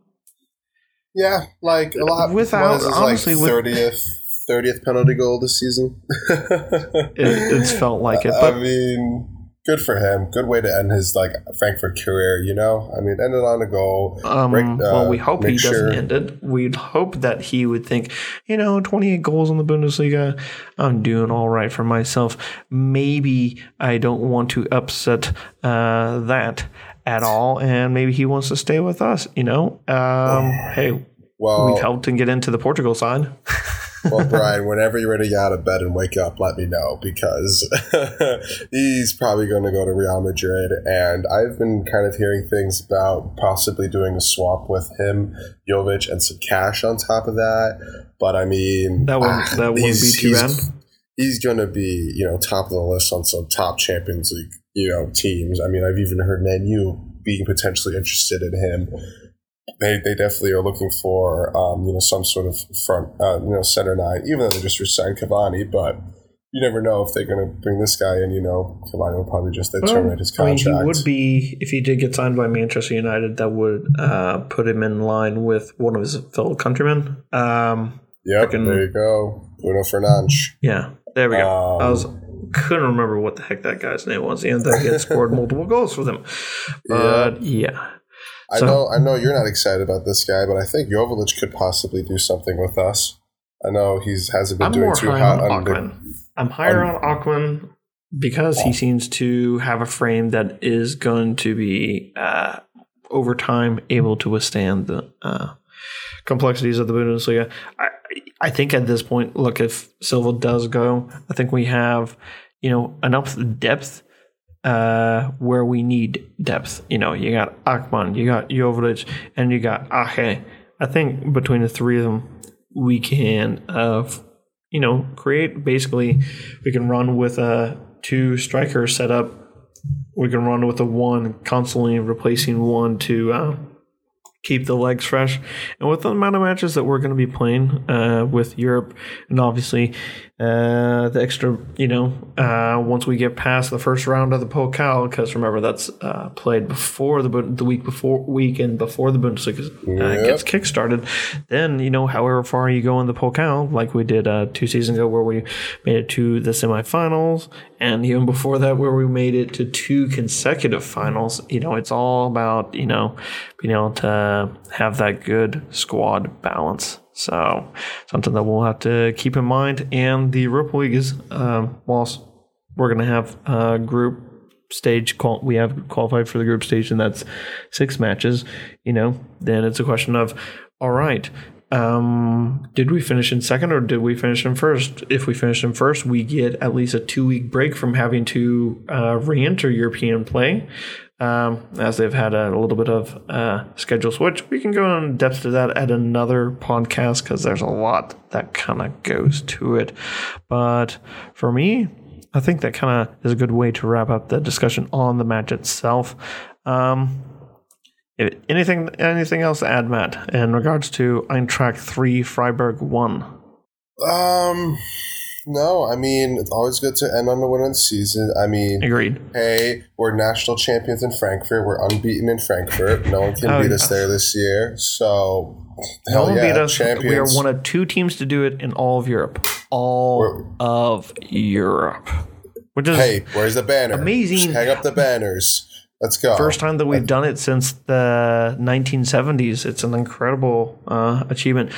yeah, like a lot. Without honestly, like thirtieth. With, 30th penalty goal this season. it, it's felt like it. (laughs) But I mean, good for him. Good way to end his like Frankfurt career. You know, I mean, ended on a goal. Um, break, uh, well, we hope he sure. doesn't end it. We'd hope that he would think, you know, 28 goals in the Bundesliga. I'm doing all right for myself. Maybe I don't want to upset uh, that at all, and maybe he wants to stay with us. You know, um, (sighs) hey. Well, we helped him get into the Portugal side. (laughs) well, Brian, whenever you're ready to get out of bed and wake up, let me know because (laughs) he's probably going to go to Real Madrid. And I've been kind of hearing things about possibly doing a swap with him, Jovic, and some cash on top of that. But I mean, that wouldn't, ah, that wouldn't be too bad. He's going to be, you know, top of the list on some top Champions League, you know, teams. I mean, I've even heard Man U being potentially interested in him they, they definitely are looking for um, you know some sort of front uh, you know center nine, even though they just resigned Cavani, but you never know if they're going to bring this guy in. You know, Cavani will probably just well, terminate his contract. I mean, he would be if he did get signed by Manchester United. That would uh, put him in line with one of his fellow countrymen. Um, yep, there you go, Bruno Fernandes. Yeah, there we go. Um, I was couldn't remember what the heck that guy's name was, and that he had scored multiple goals for them. But yeah. yeah. I so, know I know you're not excited about this guy, but I think Joveljic could possibly do something with us. I know he's hasn't been I'm doing too hot under, I'm higher on Akman because he seems to have a frame that is going to be uh, over time able to withstand the uh, complexities of the Bundesliga. I, I think at this point, look, if Silva does go, I think we have you know enough depth uh, where we need depth. You know, you got Akman, you got Joveljic, and you got Ache. I think between the three of them, we can, uh, you know, create basically, we can run with a two striker setup. We can run with a one, constantly replacing one to uh, keep the legs fresh. And with the amount of matches that we're going to be playing uh, with Europe, and obviously uh, the extra, you know, uh, once we get past the first round of the Pokal, because remember that's uh, played before the the week before weekend before the Bundesliga uh, yep. gets kickstarted. Then you know, however far you go in the Pokal, like we did uh, two seasons ago, where we made it to the semifinals, and even before that, where we made it to two consecutive finals. You know, it's all about you know being able to have that good squad balance. So something that we'll have to keep in mind. And the Europa League is, um, whilst we're going to have a group stage, qual- we have qualified for the group stage, and that's six matches. You know, then it's a question of, all right, um, did we finish in second or did we finish in first? If we finish in first, we get at least a two week break from having to uh, re enter European play um, as they've had a, little bit of uh, schedule switch. We can go in depth to that at another podcast because there's a lot that kind of goes to it. But for me, I think that kind of is a good way to wrap up the discussion on the match itself. Um, anything anything else to add, Matt, in regards to Eintracht 3, Freiburg 1? Um, no, I mean it's always good to end on the winning season. I mean, agreed. Hey, we're national champions in Frankfurt. We're unbeaten in Frankfurt. No one can oh, beat us there this year. So, no one yeah. Champions. We are one of two teams to do it in all of Europe. All we're, of Europe. Which is hey, where's the banner? Amazing. Just hang up the banners. Let's go. First time that we've done it since the 1970s. It's an incredible uh, achievement.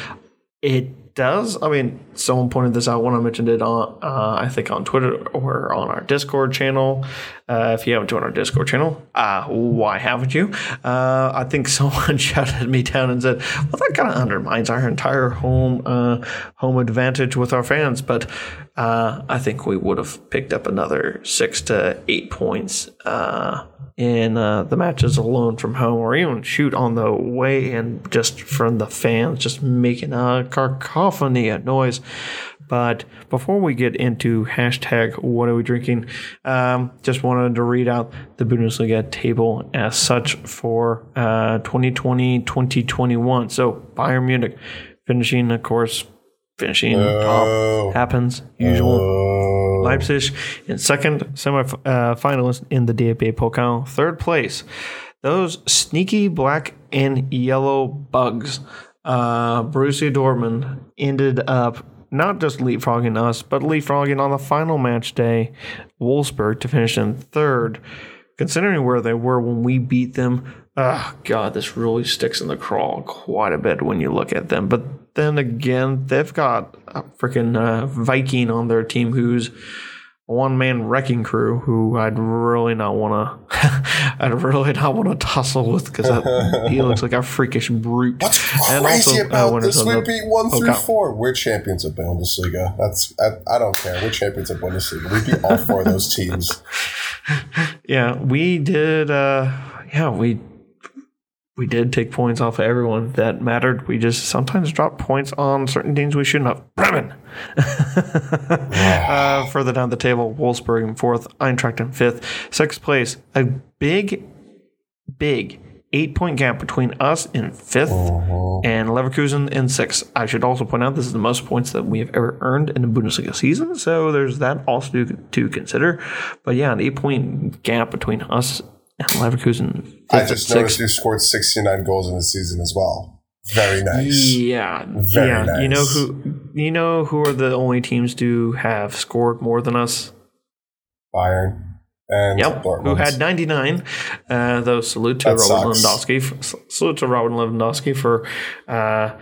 It does. I mean, someone pointed this out when I mentioned it on, uh, I think on Twitter or on our Discord channel. Uh, if you haven't joined our Discord channel, uh, why haven't you? Uh, I think (laughs) someone shouted me down and said, "Well, that kind of undermines our entire home uh, home advantage with our fans." But uh, I think we would have picked up another six to eight points in uh, the matches alone from home, or even shoot on the way and just from the fans, just making a cacophony of noise. But before we get into hashtag what are we drinking, um, just wanted to read out the Bundesliga table as such for uh, 2020 2021. So Bayern Munich finishing, of course, finishing top happens usual. Leipzig in second, semi-finalist uh, in the DFB Pokal. Third place, those sneaky black and yellow bugs. Uh, Borussia Dortmund ended up not just leapfrogging us, but leapfrogging on the final match day, Wolfsburg to finish in third. Considering where they were when we beat them, oh god, this really sticks in the craw quite a bit when you look at them. But then again, they've got a freaking uh, Viking on their team who's one man wrecking crew who I'd really not want to, (laughs) I'd really not want to tussle with because (laughs) he looks like a freakish brute. What's crazy also, uh, about uh, this? We beat one through four. We're champions of Bundesliga. That's I, I don't care. We're champions of Bundesliga. We beat all four of those teams. (laughs) Yeah, we did. Uh, yeah, we we did take points off of everyone that mattered. We just sometimes drop points on certain teams we shouldn't have. Bremen. uh, further down the table, Wolfsburg in fourth, Eintracht in fifth, sixth place. A big, big eight point gap between us in 5th Mhm. and Leverkusen in sixth. I should also point out this is the most points that we have ever earned in a Bundesliga season, so there's that also to, to consider. But yeah, an eight point gap between us Leverkusen. I just noticed you scored 69 goals in the season as well. Very nice. Yeah, Very yeah. You know who? You know who are the only teams to have scored more than us? Bayern and Yep, Dortmund. who had 99. Uh, though salute to That Robert sucks. Lewandowski. Salute to Robert Lewandowski for uh,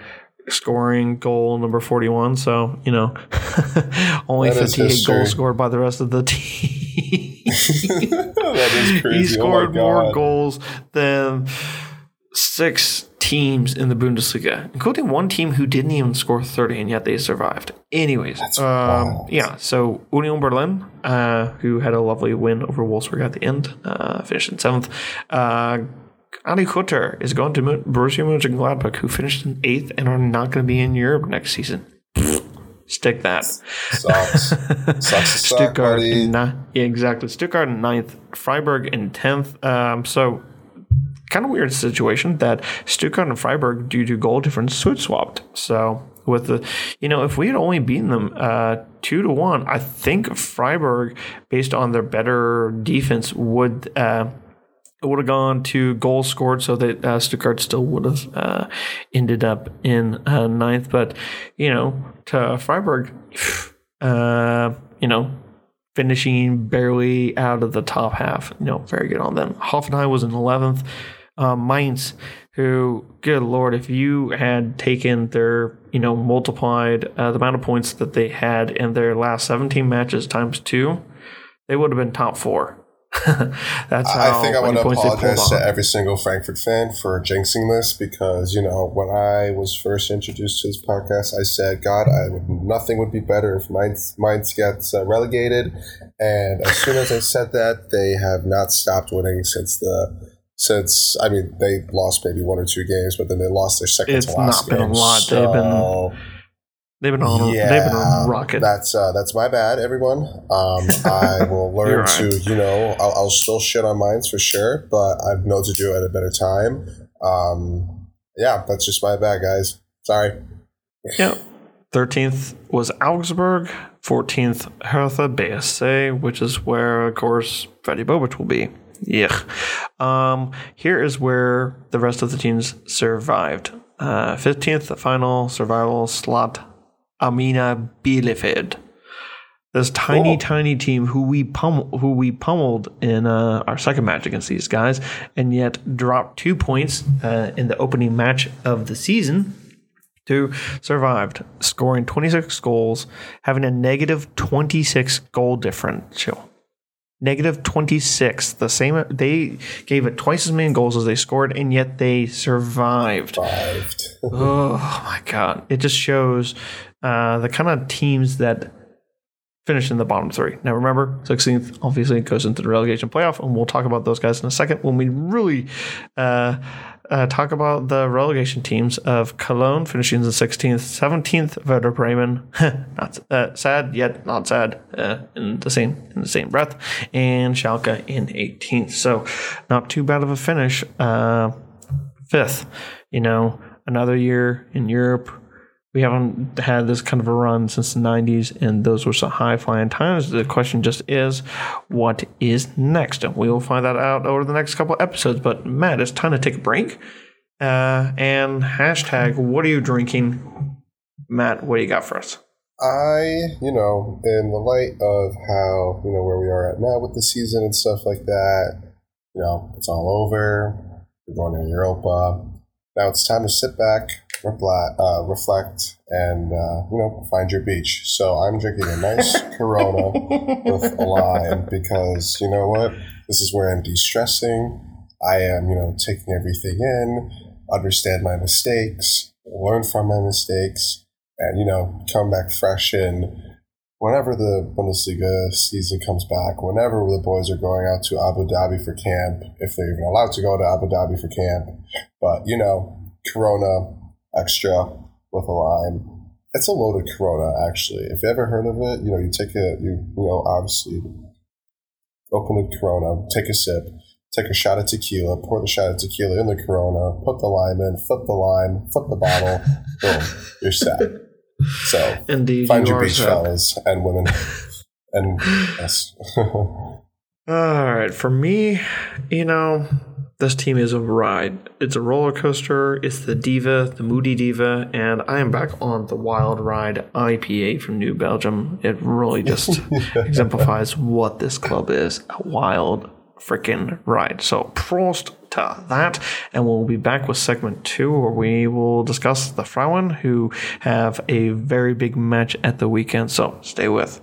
scoring goal number 41. So you know, (laughs) only That is 58 goals scored by the rest of the (laughs) team. (laughs) that is crazy. he scored oh more goals than six teams in the Bundesliga, including one team who didn't even score 30 and yet they survived. Anyways, um, yeah, so Union Berlin, uh, who had a lovely win over Wolfsburg at the end, uh, finished in seventh. Uh, Adi Hütter is going to Borussia Mönchengladbach, who finished in eighth and are not going to be in Europe next season. Stick that. Sucks (laughs) Stuttgart buddy. ni- yeah, exactly. Stuttgart in ninth, Freiburg in tenth. Um, so kind of weird situation that Stuttgart and Freiburg, due to goal difference, switch swapped. So with the, you know, if we had only beaten them uh, two to one, I think Freiburg, based on their better defense, would. Uh, it would have gone to goals scored, so that uh, Stuttgart still would have uh, ended up in uh, ninth. But you know, to Freiburg, uh, you know, finishing barely out of the top half. Know, very good on them. Hoffenheim was in eleventh. Uh, Mainz, who, good lord, if you had taken their, you know, multiplied uh, the amount of points that they had in their last seventeen matches times two, they would have been top four. (laughs) That's how I think I want to points they pulled apologize to every single Frankfurt fan for jinxing this because you know when I was first introduced to this podcast, I said, "God, I would nothing would be better if Mainz, Mainz gets uh, relegated." And as soon as I said that, they have not stopped winning since the since I mean they lost maybe one or two games, but then they lost their second It's to last not been a game. lot. They've been- So, They've been on. yeah, they've been on rocket. That's uh, that's my bad, everyone. Um, I (laughs) will learn right. to, you know, I'll, I'll still shit on Mainz for sure, but I know to do it at a better time. Um, yeah, that's just my bad, guys. Sorry. Yeah. 13th was Augsburg. 14th, Hertha BSC, which is where, of course, Fredi Bobic will be. Yeah. Um, here is where the rest of the teams survived. Uh, 15th, the final survival slot, Arminia Bielefeld. This tiny, Cool. tiny team who we pummel, who we pummeled in uh, our second match against these guys, and yet dropped two points uh, in the opening match of the season to survived, scoring 26 goals, having a negative 26 goal differential. Negative 26. The same. They gave it twice as many goals as they scored, and yet they survived. Survived. (laughs) Oh my god! It just shows uh, the kind of teams that finish in the bottom three. Now remember, 16th obviously goes into the relegation playoff, and we'll talk about those guys in a second when we really uh, uh, talk about the relegation teams of Cologne finishing in 16th, 17th Werder Bremen, (laughs) not uh, sad yet not sad uh, in the same in the same breath, and Schalke in 18th. So not too bad of a finish. Uh, fifth, you know, another year in Europe. We haven't had this kind of a run since the 90s, and those were some high flying times. The question just is, what is next? And we will find that out over the next couple episodes. But Matt, it's time to take a break. Uh, and hashtag, what are you drinking? Matt, what do you got for us? I, you know, in the light of how, you know, where we are at now with the season and stuff like that, you know, it's all over. We're going to Europa. Now it's time to sit back, reflect, uh, reflect and, uh, you know, find your beach. So I'm drinking a nice (laughs) Corona with a lime because, you know what? This is where I'm de stressing. I am, you know, taking everything in, understand my mistakes, learn from my mistakes, and you know come back fresh in whenever the Bundesliga season comes back, whenever the boys are going out to Abu Dhabi for camp, if they're even allowed to go to Abu Dhabi for camp. But you know, Corona extra with a lime. It's a loaded Corona, actually. If you ever heard of it, you know, you take a you you know obviously open the Corona, take a sip, take a shot of tequila, pour the shot of tequila in the Corona, put the lime in, flip the lime, flip the bottle, (laughs) boom, you're set. So Indeed, find you your beach set. fellas and women, (laughs) and yes. (laughs) All right, for me, you know, this team is a ride. It's a roller coaster. It's the diva, the moody diva, and I am back on the Wild Ride IPA from New Belgium. It really just (laughs) exemplifies what this club is—a wild freaking ride. So prost to that, and we'll be back with segment two, where we will discuss the Frauen, who have a very big match at the weekend. So stay with.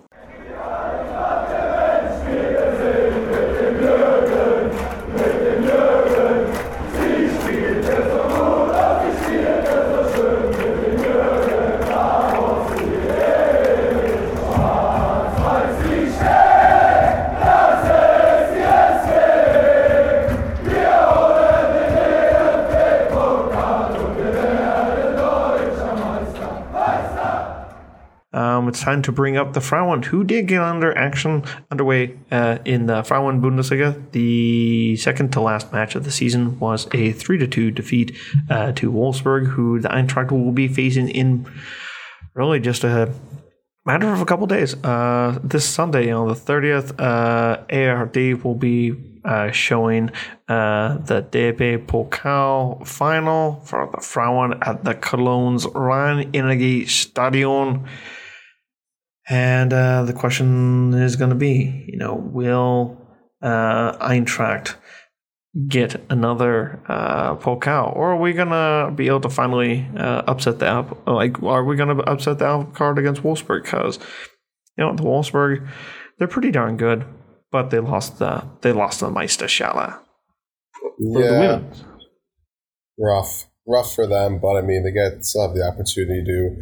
It's time to bring up the Frauen, who did get under action underway uh, in the Frauen Bundesliga. The second to last match of the season was a three to two defeat uh, to Wolfsburg, who the Eintracht will be facing in really just a matter of a couple of days. Uh, this Sunday on the thirtieth, uh, ARD will be uh, showing uh, the DB Pokal final for the Frauen at the Cologne's Rhein Energie Stadion. And uh, the question is going to be, you know, will uh, Eintracht get another uh, Pokal, or are we gonna be able to finally uh, upset the apple? Like, are we gonna upset the apple card against Wolfsburg? Because you know the Wolfsburg, they're pretty darn good, but they lost the they lost the Meisterschale yeah, rough, rough for them, but I mean, they get still have the opportunity to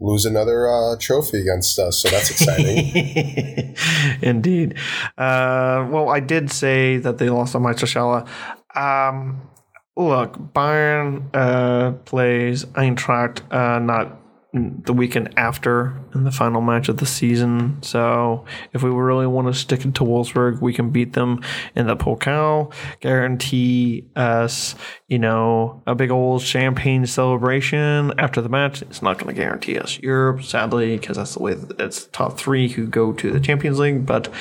lose another uh, trophy against us, so that's exciting. (laughs) Indeed. Uh, well, I did say that they lost to Meisterschale. Um, look, Bayern uh, plays Eintracht uh, not the weekend after in the final match of the season. So if we really want to stick it to Wolfsburg, we can beat them in the Pokal, guarantee us, you know, a big old champagne celebration after the match. It's not going to guarantee us Europe, sadly, because that's the way that it's top three who go to the Champions League. But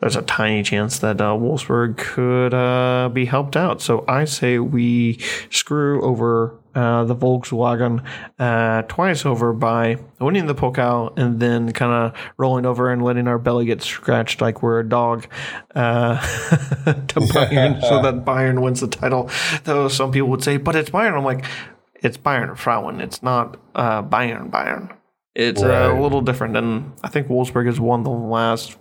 there's a tiny chance that uh, Wolfsburg could uh, be helped out. So I say we screw over uh, the Volkswagen uh, twice over by winning the Pokal and then kind of rolling over and letting our belly get scratched like we're a dog uh, (laughs) to Bayern so that Bayern wins the title. Though some people would say, but it's Bayern. I'm like, it's Bayern Frauen. It's not uh, Bayern Bayern. It's uh, Right. a little different. And I think Wolfsburg has won the last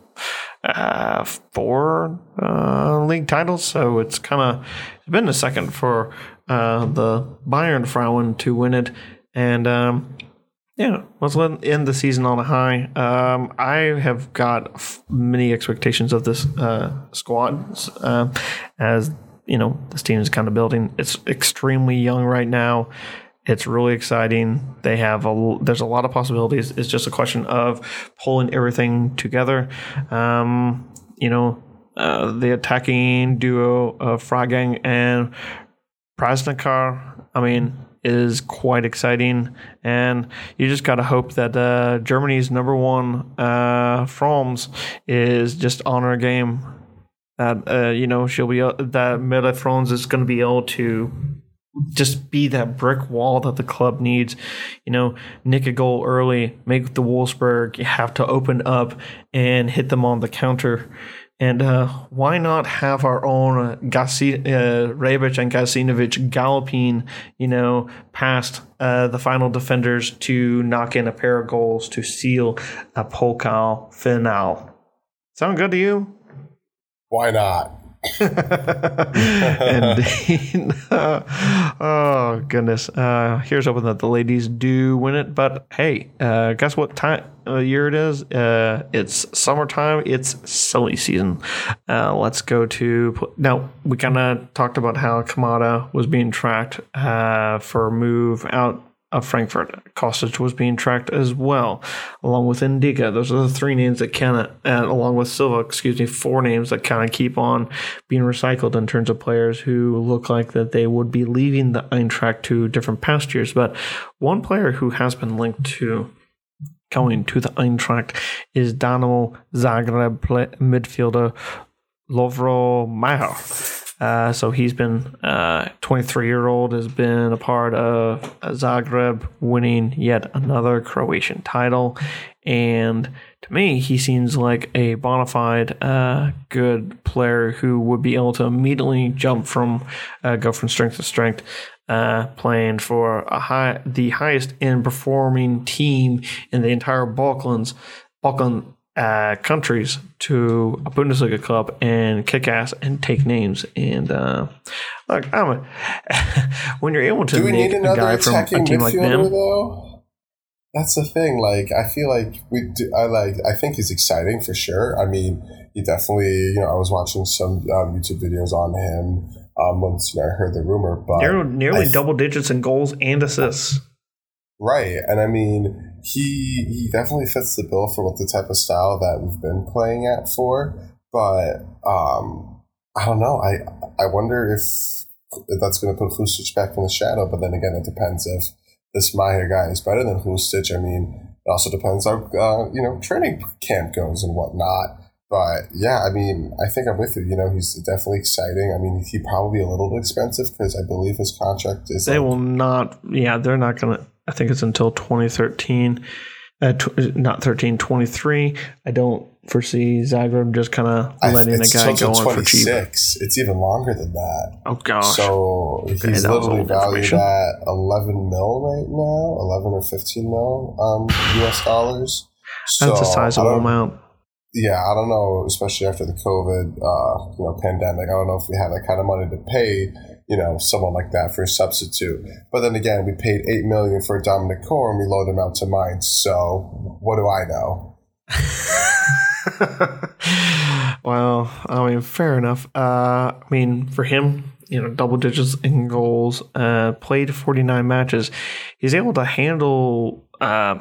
uh, four uh, league titles. So it's kind of it's been a second for uh, the Bayern Frauen to win it. And um, yeah, let's let end the season on a high. Um, I have got f- many expectations of this uh, squad, uh, as you know, this team is kind of building. It's extremely young right now. It's really exciting. They have a there's a lot of possibilities. It's just a question of pulling everything together. Um, you know, uh, the attacking duo of Freigang and Prasnikar, I mean, is quite exciting. And you just got to hope that uh, Germany's number one, uh, Frohms, is just on her game. That, uh, you know, she'll be, uh, that Meta Franz is going to be able to just be that brick wall that the club needs. You know, nick a goal early, make the Wolfsburg have to open up and hit them on the counter. And uh, why not have our own uh, Gasi, uh, Rebic and Gasinovic galloping, you know, past uh, the final defenders to knock in a pair of goals to seal a Pokal final? Sound good to you? Why not? (laughs) Indeed. (laughs) (laughs) oh goodness. Uh, here's hoping that the ladies do win it. But hey, uh, guess what time uh, year it is? Uh, it's summertime. It's silly season. Uh, let's go to now. We kind of talked about how Kamada was being tracked uh, for a move out of Frankfurt. Kostic was being tracked as well, along with Ndicka. Those are the three names that kind of, and along with Silva, excuse me, four names that kind of keep on being recycled in terms of players who look like that they would be leaving the Eintracht to different pastures. But one player who has been linked to going to the Eintracht is Dynamo Zagreb midfielder Lovro Majer. Uh, so he's been uh, 23 year old has been a part of Zagreb winning yet another Croatian title, and to me he seems like a bona fide uh, good player who would be able to immediately jump from uh, go from strength to strength. Uh, playing for a high, the highest end performing team in the entire Balkans, Balkan uh, countries to a Bundesliga club and kick ass and take names. And uh, look, I'm a, (laughs) when you're able to Do we make need a another guy from a attacking team like midfielder them, though? That's the thing. Like, I feel like we do. I like. I think he's exciting for sure. I mean, he definitely. You know, I was watching some um, YouTube videos on him um, once you know, I heard the rumor, but nearly, nearly th- double digits in goals and assists. Right, and I mean, he he definitely fits the bill for what the type of style that we've been playing at for. But um, I don't know. I I wonder if, if that's going to put Hrustic back in the shadow. But then again, it depends if this Majer guy is better than Hrustic. I mean, it also depends how uh, you know training camp goes and whatnot. But yeah, I mean, I think I'm with you. You know, he's definitely exciting. I mean, he probably a little bit expensive because I believe his contract is. They like, will not. Yeah, they're not going to. I think it's until 2013. Uh, tw- not 13, 23. I don't foresee Zagreb just kind of letting a guy go on for cheap. 26. It's even longer than that. Oh gosh. So he's that literally valued at 11 mil right now, 11 or 15 mil um, US dollars. So That's a sizable amount. Yeah, I don't know, especially after the COVID, uh, you know, pandemic. I don't know if we have that kind of money to pay, you know, someone like that for a substitute. But then again, we paid eight million for Dominik Kohr and we loaned him out to Mainz. So what do I know? (laughs) well, I mean, fair enough. Uh, I mean, for him, you know, double digits in goals, uh, played 49 matches. He's able to handle, uh,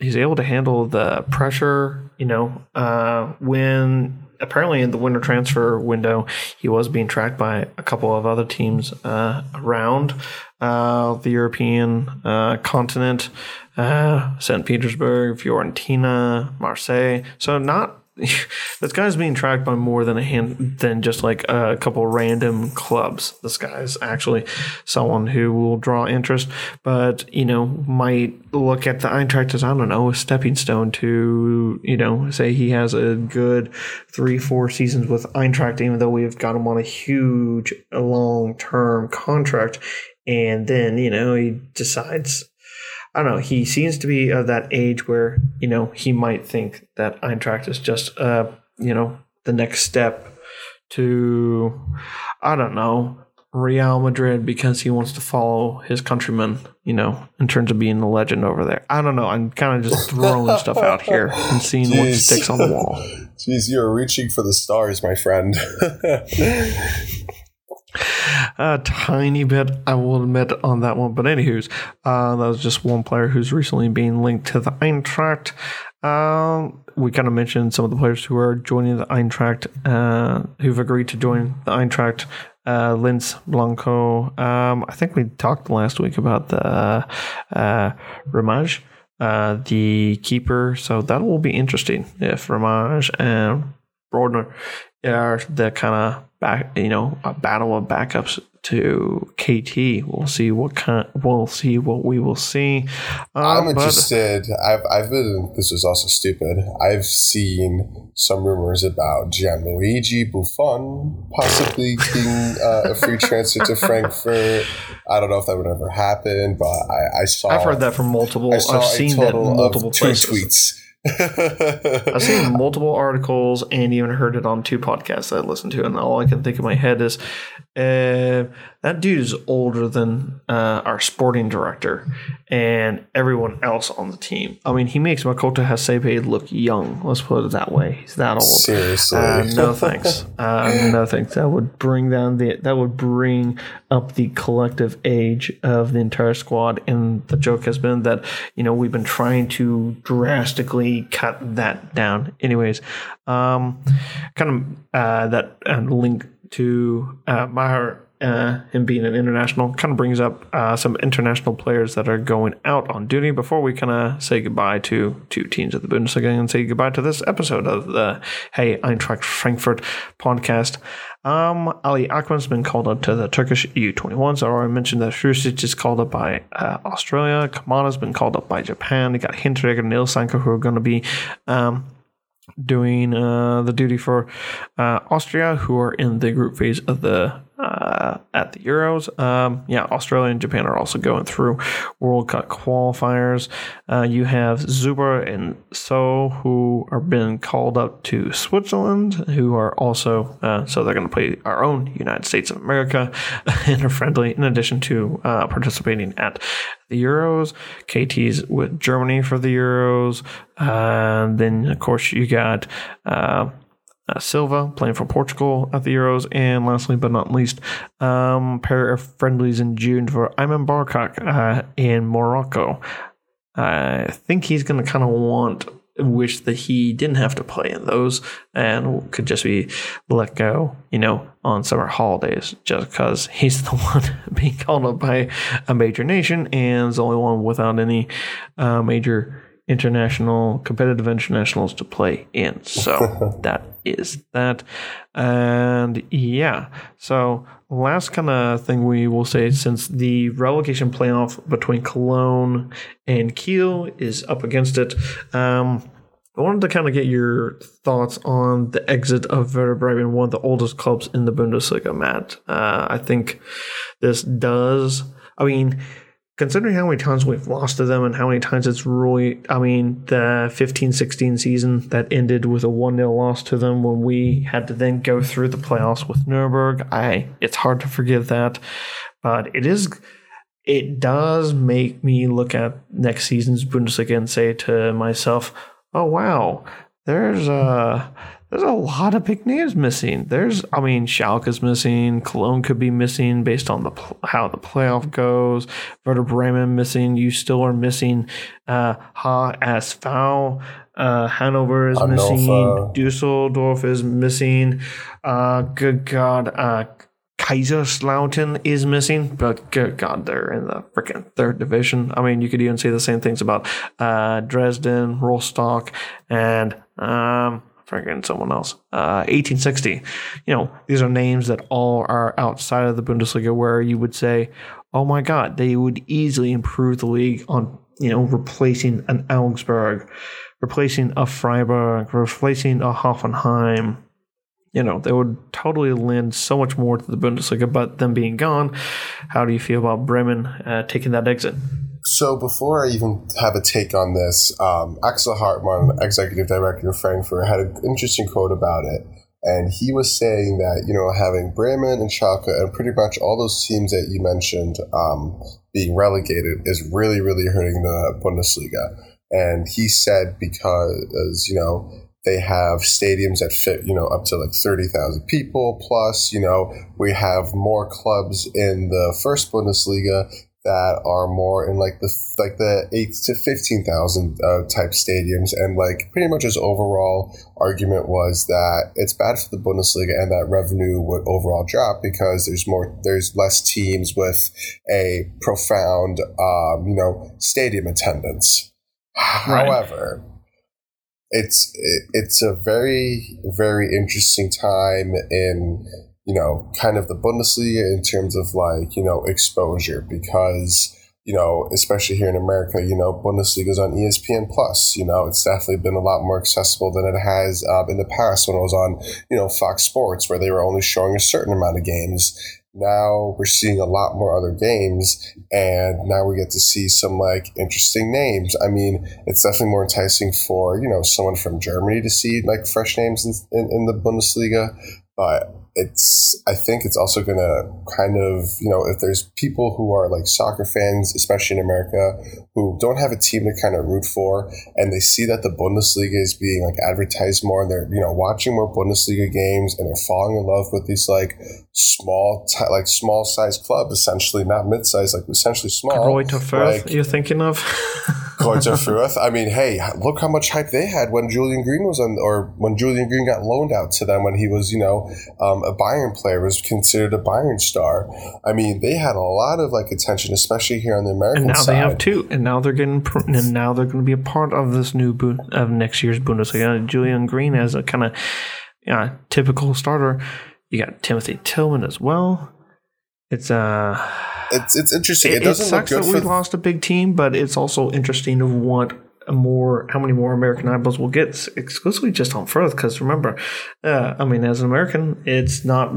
he's able to handle the pressure, you know, uh, when apparently in the winter transfer window, he was being tracked by a couple of other teams, uh, around, uh, the European, uh, continent, uh, St. Petersburg, Fiorentina, Marseille. So not (laughs) this guy's being tracked by more than a hand than just like a couple random clubs. This guy's actually someone who will draw interest, but you know might look at the Eintracht as I don't know a stepping stone to you know say he has a good three four seasons with Eintracht, even though we've got him on a huge long term contract, and then you know he decides I don't know. He seems to be of that age where you know he might think that Eintracht is just uh you know the next step to I don't know Real Madrid because he wants to follow his countrymen. You know, in terms of being a legend over there. I don't know. I'm kind of just (laughs) throwing stuff out here and seeing what sticks on the wall. (laughs) Jeez, you're reaching for the stars, my friend. (laughs) A tiny bit, I will admit, on that one. But anywho's, uh, that was just one player who's recently being linked to the Eintracht. Um, we kind of mentioned some of the players who are joining the Eintracht, uh, who've agreed to join the Eintracht. Uh, Lenz Blanco. Um, I think we talked last week about the uh, uh, the keeper. So that will be interesting if Ramaj and Brodner are the kind of back, you know, a battle of backups to KT. We'll see what kind. We'll see what we will see. Uh, I'm but- interested. I've I've been. This is also stupid. I've seen some rumors about Gianluigi Buffon possibly being uh, a free transfer to Frankfurt. I don't know if that would ever happen, but I, I saw. I've heard that from multiple. I saw I've seen that multiple two places. tweets. (laughs) I've seen multiple articles and even heard it on two podcasts that I listened to, and all I can think in my head is uh, that dude is older than uh, our sporting director and everyone else on the team. I mean, he makes Makoto Hasebe look young. Let's put it that way. He's that old. Seriously, uh, no thanks. Uh, no thanks. That would bring down the. That would bring up the collective age of the entire squad. And the joke has been that you know we've been trying to drastically cut that down. Anyways, um, kind of uh, that uh, link to uh, Majer uh, him being an international kind of brings up uh, some international players that are going out on duty before we kind of say goodbye to two teams of the Bundesliga and say goodbye to this episode of the Hey Eintracht Frankfurt podcast. Um, Ali Akman's been called up to the Turkish U21s. I already mentioned that Hrustic is called up by uh, Australia. Kamada's been called up by Japan. They got Hinteregger and Ilsanker who are going to be um, doing uh, the duty for uh, Austria, who are in the group phase of the uh, at the Euros. Um, yeah, Australia and Japan are also going through World Cup qualifiers. Uh, you have Zuber and Sow, who are being called up to Switzerland, who are also, uh, so they're going to play our own United States of America (laughs) in a friendly, in addition to uh, participating at the Euros. KT's with Germany for the Euros. And then, of course, you got uh, Silva playing for Portugal at the Euros, and lastly but not least, um, pair of friendlies in June for Aymen Barkok uh, in Morocco. I think he's going to kind of want wish that he didn't have to play in those and could just be let go, you know, on summer holidays just because he's (laughs) the one being called up by a major nation and is the only one without any uh, major international competitive internationals to play in. So (laughs) that is that. And yeah, so last kind of thing we will say since the relegation playoff between Cologne and Kiel is up against it. Um, I wanted to kind of get your thoughts on the exit of Werder Bremen, one of the oldest clubs in the Bundesliga, Matt. Uh, I think this does. I mean, considering how many times we've lost to them and how many times it's really, I mean, the 15 16 season that ended with a 1 0 loss to them when we had to then go through the playoffs with Nuremberg. I, it's hard to forgive that, but it is, it does make me look at next season's Bundesliga and say to myself, oh, wow, there's a, there's a lot of big names missing. There's, I mean, Schalke's missing. Cologne could be missing based on the how the playoff goes. Werder Bremen missing. You still are missing. Uh, HSV. Uh, Hanover is Hannover. missing. Dusseldorf is missing. Uh, good God. Uh, Kaiserslautern is missing, but good God, they're in the freaking third division. I mean, you could even say the same things about uh, Dresden, Rostock, and um, freaking someone else. Uh, 1860. You know, these are names that all are outside of the Bundesliga where you would say, oh my God, they would easily improve the league on, you know, replacing an Augsburg, replacing a Freiburg, replacing a Hoffenheim. You know, they would totally lend so much more to the Bundesliga, but them being gone, how do you feel about Bremen uh, taking that exit? So before I even have a take on this, um, Axel Hellmann, executive director of Frankfurt, had an interesting quote about it. And he was saying that, you know, having Bremen and Schalke and pretty much all those teams that you mentioned um, being relegated is really, really hurting the Bundesliga. And he said because, you know, they have stadiums that fit, you know, up to like 30,000 people. Plus, you know, we have more clubs in the first Bundesliga that are more in like the like the eight to fifteen thousand uh, type stadiums, and like pretty much his overall argument was that it's bad for the Bundesliga and that revenue would overall drop because there's more there's less teams with a profound um, you know stadium attendance. Right. However, it's it, it's a very very interesting time in you know, kind of the Bundesliga in terms of like, you know, exposure because, you know, especially here in America, you know, Bundesliga is on ESPN Plus. You know, it's definitely been a lot more accessible than it has uh, in the past when it was on, you know, Fox Sports, where they were only showing a certain amount of games. Now we're seeing a lot more other games, and now we get to see some like interesting names. I mean, it's definitely more enticing for you know someone from Germany to see like fresh names in, in, in the Bundesliga, but it's I think it's also gonna kind of you know if there's people who are like soccer fans, especially in America, who don't have a team to kind of root for, and they see that the Bundesliga is being like advertised more, and they're you know watching more Bundesliga games, and they're falling in love with these like small t- like small size clubs, essentially not mid size, like essentially small. Greuther Fürth, like, you're thinking of? (laughs) Greuther Fürth. I mean, hey, look how much hype they had when Julian Green was on, or when Julian Green got loaned out to them when he was, you know, um, a Bayern player, was considered a Bayern star. I mean, they had a lot of like attention, especially here on the American and now side. they have two, and now they're getting, pr- and now they're going to be a part of this new Bu- of next year's Bundesliga. Julian Green as a kind of you know, typical starter. You got Timothy Tillman as well. It's uh It's it's interesting. It, it, doesn't look sucks good that we lost a big team, but it's also interesting of what more how many more American eyeballs we'll get exclusively just on Fürth. Because remember, uh, I mean, as an American, it's not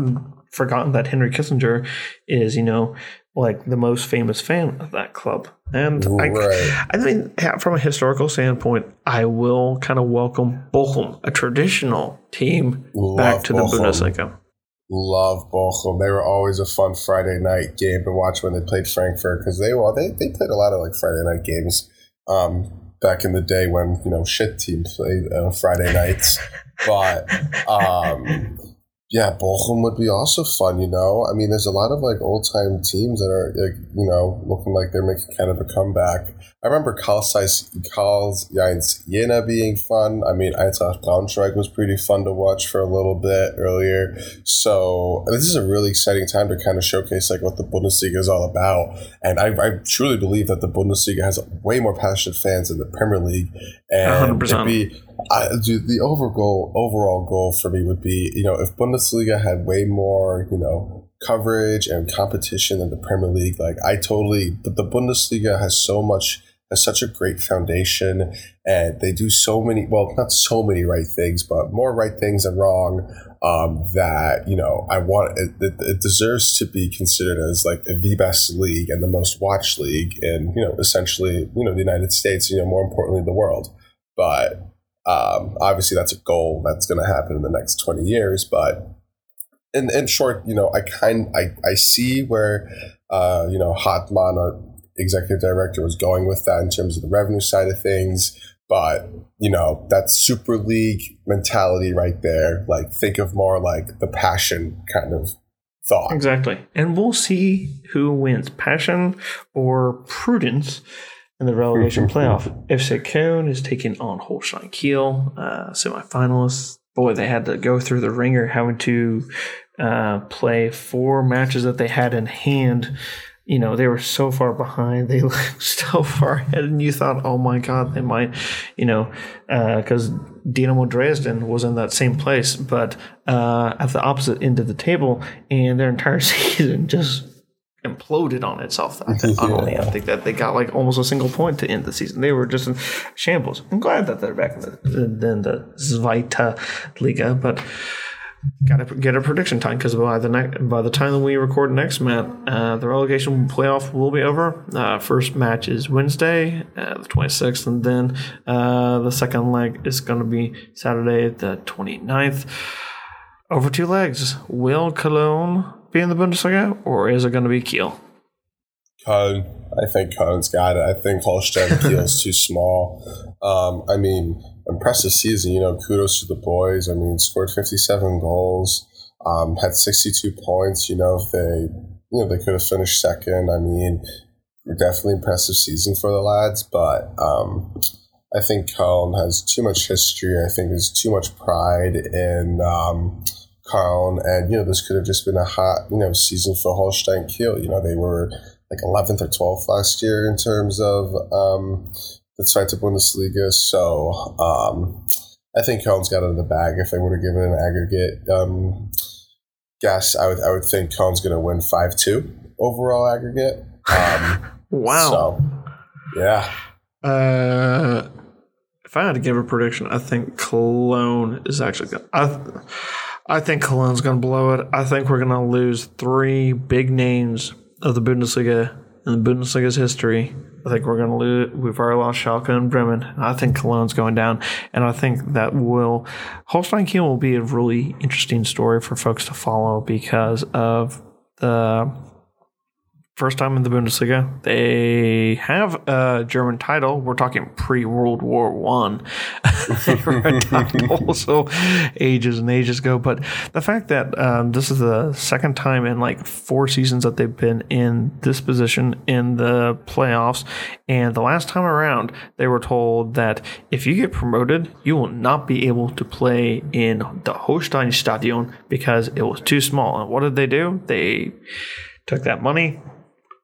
forgotten that Henry Kissinger is you know like the most famous fan of that club. And I, Right. I mean, from a historical standpoint, I will kind of welcome Bochum, a traditional team, back Love to the Bundesliga. Love Bochum. They were always a fun Friday night game to watch when they played Frankfurt because they well they, they played a lot of like Friday night games um, back in the day when you know shit teams played uh, Friday nights. (laughs) but um, yeah, Bochum would be also fun. You know, I mean, there's a lot of like old time teams that are like you know looking like they're making kind of a comeback. I remember Carl Zeiss, Karl's Jens Jena being fun. I mean, Eintracht Braunschweig was pretty fun to watch for a little bit earlier. So this is a really exciting time to kind of showcase like what the Bundesliga is all about. And I, I truly believe that the Bundesliga has way more passionate fans than the Premier League. And 100%. it'd be I, dude, the over goal, overall goal for me would be, you know, if Bundesliga had way more, you know, coverage and competition than the Premier League, like I totally, but the Bundesliga has so much, has such a great foundation, and they do so many, well, not so many right things, but more right things than wrong. Um, that you know, I want it, it, it deserves to be considered as like the best league and the most watched league in you know essentially you know the United States, you know, more importantly the world. But um, obviously, that's a goal that's going to happen in the next 20 years. But in, in short, you know, I kind I, I see where, uh, you know, Hellmann, our executive director, was going with that in terms of the revenue side of things. But, you know, that Super League mentality right there, like think of more like the passion kind of thought. Exactly. And we'll see who wins passion or prudence in the relegation playoff. FC Köln is taking on Holstein Kiel, uh, semifinalists. Boy, they had to go through the ringer having to uh, play four matches that they had in hand. You know, they were so far behind. They (laughs) looked so far ahead, and you thought, oh my God, they might, you know, because Dynamo Dresden was in that same place, but uh, at the opposite end of the table, and their entire (laughs) season just imploded on itself. I think, (laughs) utterly. I think that they got like almost a single point to end the season. They were just in shambles. I'm glad that they're back in the, in the Zweite Liga, but got to get a prediction time because by the ne- by the time that we record next, Matt, uh, the relegation playoff will be over. Uh, first match is Wednesday, uh, the 26th, and then uh, the second leg is going to be Saturday, the 29th. Over two legs. Will Cologne be in the Bundesliga, or is it going to be Kiel? Köln. I think Köln's got it. I think Holstein (laughs) Kiel's too small. Um, I mean, impressive season. You know, kudos to the boys. I mean, scored 57 goals, um, had 62 points. You know, if they, you know, they could have finished second. I mean, definitely impressive season for the lads. But um, I think Köln has too much history. I think there's too much pride in um, Köln, and you know, this could have just been a hot, you know, season for Holstein Kiel. You know, they were like 11th or 12th last year in terms of um, the Zweite Bundesliga. So um, I think Köln's got it in the bag. If they would have given an aggregate um, guess, I would I would think Köln's going to win five two overall aggregate. Um, (laughs) Wow. So yeah, Uh, if I had to give a prediction, I think Cologne is actually going. I think Cologne's going to blow it. I think we're going to lose three big names of the Bundesliga in the Bundesliga's history I think we're going to lose. We've already lost Schalke and Bremen. I think Cologne's going down, and I think that will Holstein Kiel will be a really interesting story for folks to follow because of the first time in the Bundesliga. They have a German title. We're talking pre World War One. (laughs) also ages and ages ago. But the fact that um, this is the second time in like four seasons that they've been in this position in the playoffs, and the last time around they were told that if you get promoted, you will not be able to play in the Holstein Stadion because it was too small. And what did they do? They took that money,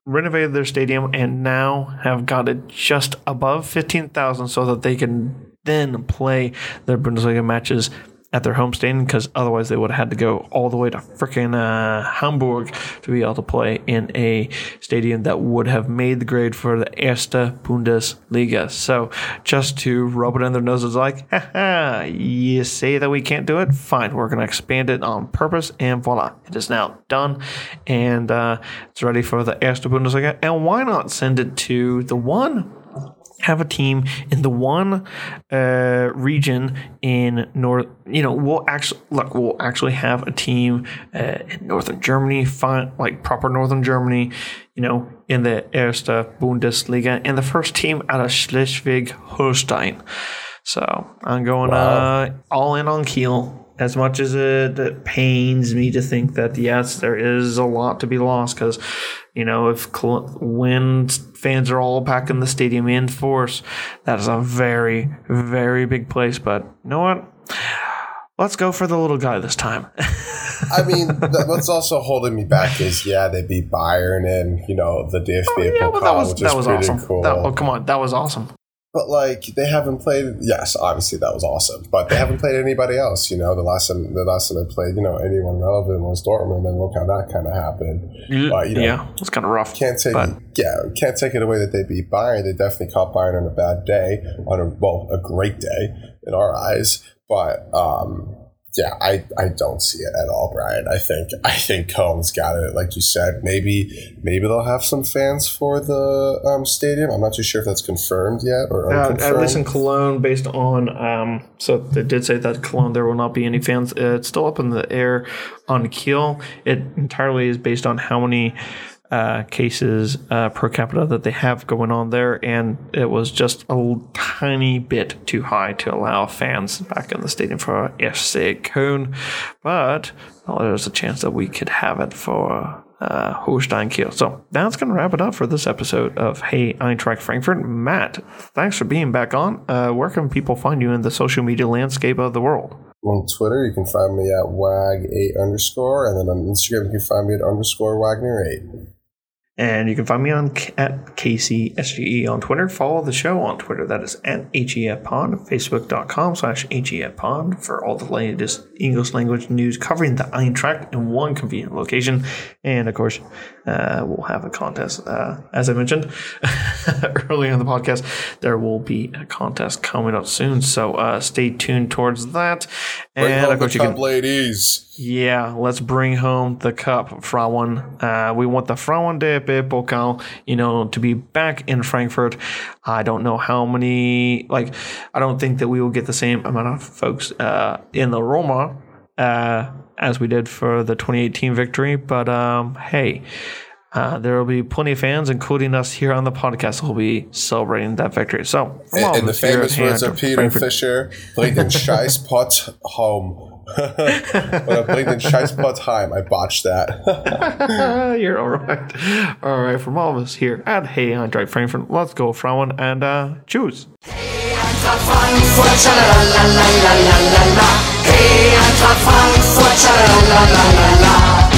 renovated their stadium and now have got it just above 15,000 so that they can then play their Bundesliga matches at their home stadium because otherwise they would have had to go all the way to freaking uh, Hamburg to be able to play in a stadium that would have made the grade for the Erste Bundesliga. So just to rub it in their noses like, (laughs) haha, you say that we can't do it? Fine, we're going to expand it on purpose and voila, it is now done and uh, it's ready for the Erste Bundesliga. And why not send it to the one have a team in the one uh, region in north. You know, we'll actually look. We'll actually have a team uh, in northern Germany, fine, like proper northern Germany. You know, in the Erste Bundesliga, and the first team out of Schleswig-Holstein. So I'm going wow. uh, all in on Kiel. As much as it, pains me to think that yes, there is a lot to be lost because you know, if when fans are all back in the stadium in force, that is a very, very big place. But you know what? Let's go for the little guy this time. (laughs) I mean, what's also holding me back is yeah, they beat Bayern and you know the DFB oh, yeah, Pokal, that was, which that was pretty awesome. cool. That, oh, come on, that was awesome. But like they haven't played. Yes, obviously that was awesome. But they haven't played anybody else. You know, the last time the last time they played, you know, anyone relevant was Dortmund, and look how that kind of happened. But, you know, yeah, it's kind of rough. Can't take but. yeah, can't take it away that they beat Bayern. They definitely caught Bayern on a bad day, on a well, a great day in our eyes. But um, yeah, I, I don't see it at all, Brian. I think I think Köln's got it. Like you said, maybe maybe they'll have some fans for the um, stadium. I'm not too sure if that's confirmed yet or uh, at least in Cologne, based on um, so they did say that Cologne there will not be any fans. It's still up in the air on Kiel. It entirely is based on how many uh, cases uh, per capita that they have going on there, and it was just a tiny bit too high to allow fans back in the stadium for FC Köln. But well, there's a chance that we could have it for uh, Holstein Kiel. So that's going to wrap it up for this episode of Hey Eintracht Frankfurt. Matt, thanks for being back on. Uh, where can people find you in the social media landscape of the world? On Twitter, you can find me at wag8 underscore, and then on Instagram, you can find me at underscore wagner8. And you can find me on at KCSGE on Twitter. Follow the show on Twitter. That is at HEFPod. Facebook.com slash HEFPod for all the latest English language news covering the Eintracht in one convenient location. And of course, uh, we'll have a contest. Uh, as I mentioned (laughs) earlier in the podcast, there will be a contest coming up soon. So uh, stay tuned towards that. Bring and of course, you can, ladies. Yeah, let's bring home the cup, Frauen. Uh, we want the Frauen DFB Pokal, you know, to be back in Frankfurt. I don't know how many, like, I don't think that we will get the same amount of folks uh, in the Römer uh, as we did for the 2018 victory, but um, hey. Uh, there will be plenty of fans, including us here on the podcast, who will be celebrating that victory. So, and, and the famous words of Peter Frankfurt. Fischer, played in Scheiß home when I played in Scheißpotheim, I botched that. (laughs) You're all right. All right, from all of us here at Hey Eintracht Frankfurt, let's go, Frauen, and uh, choose. Eintracht la la Hey, la la la.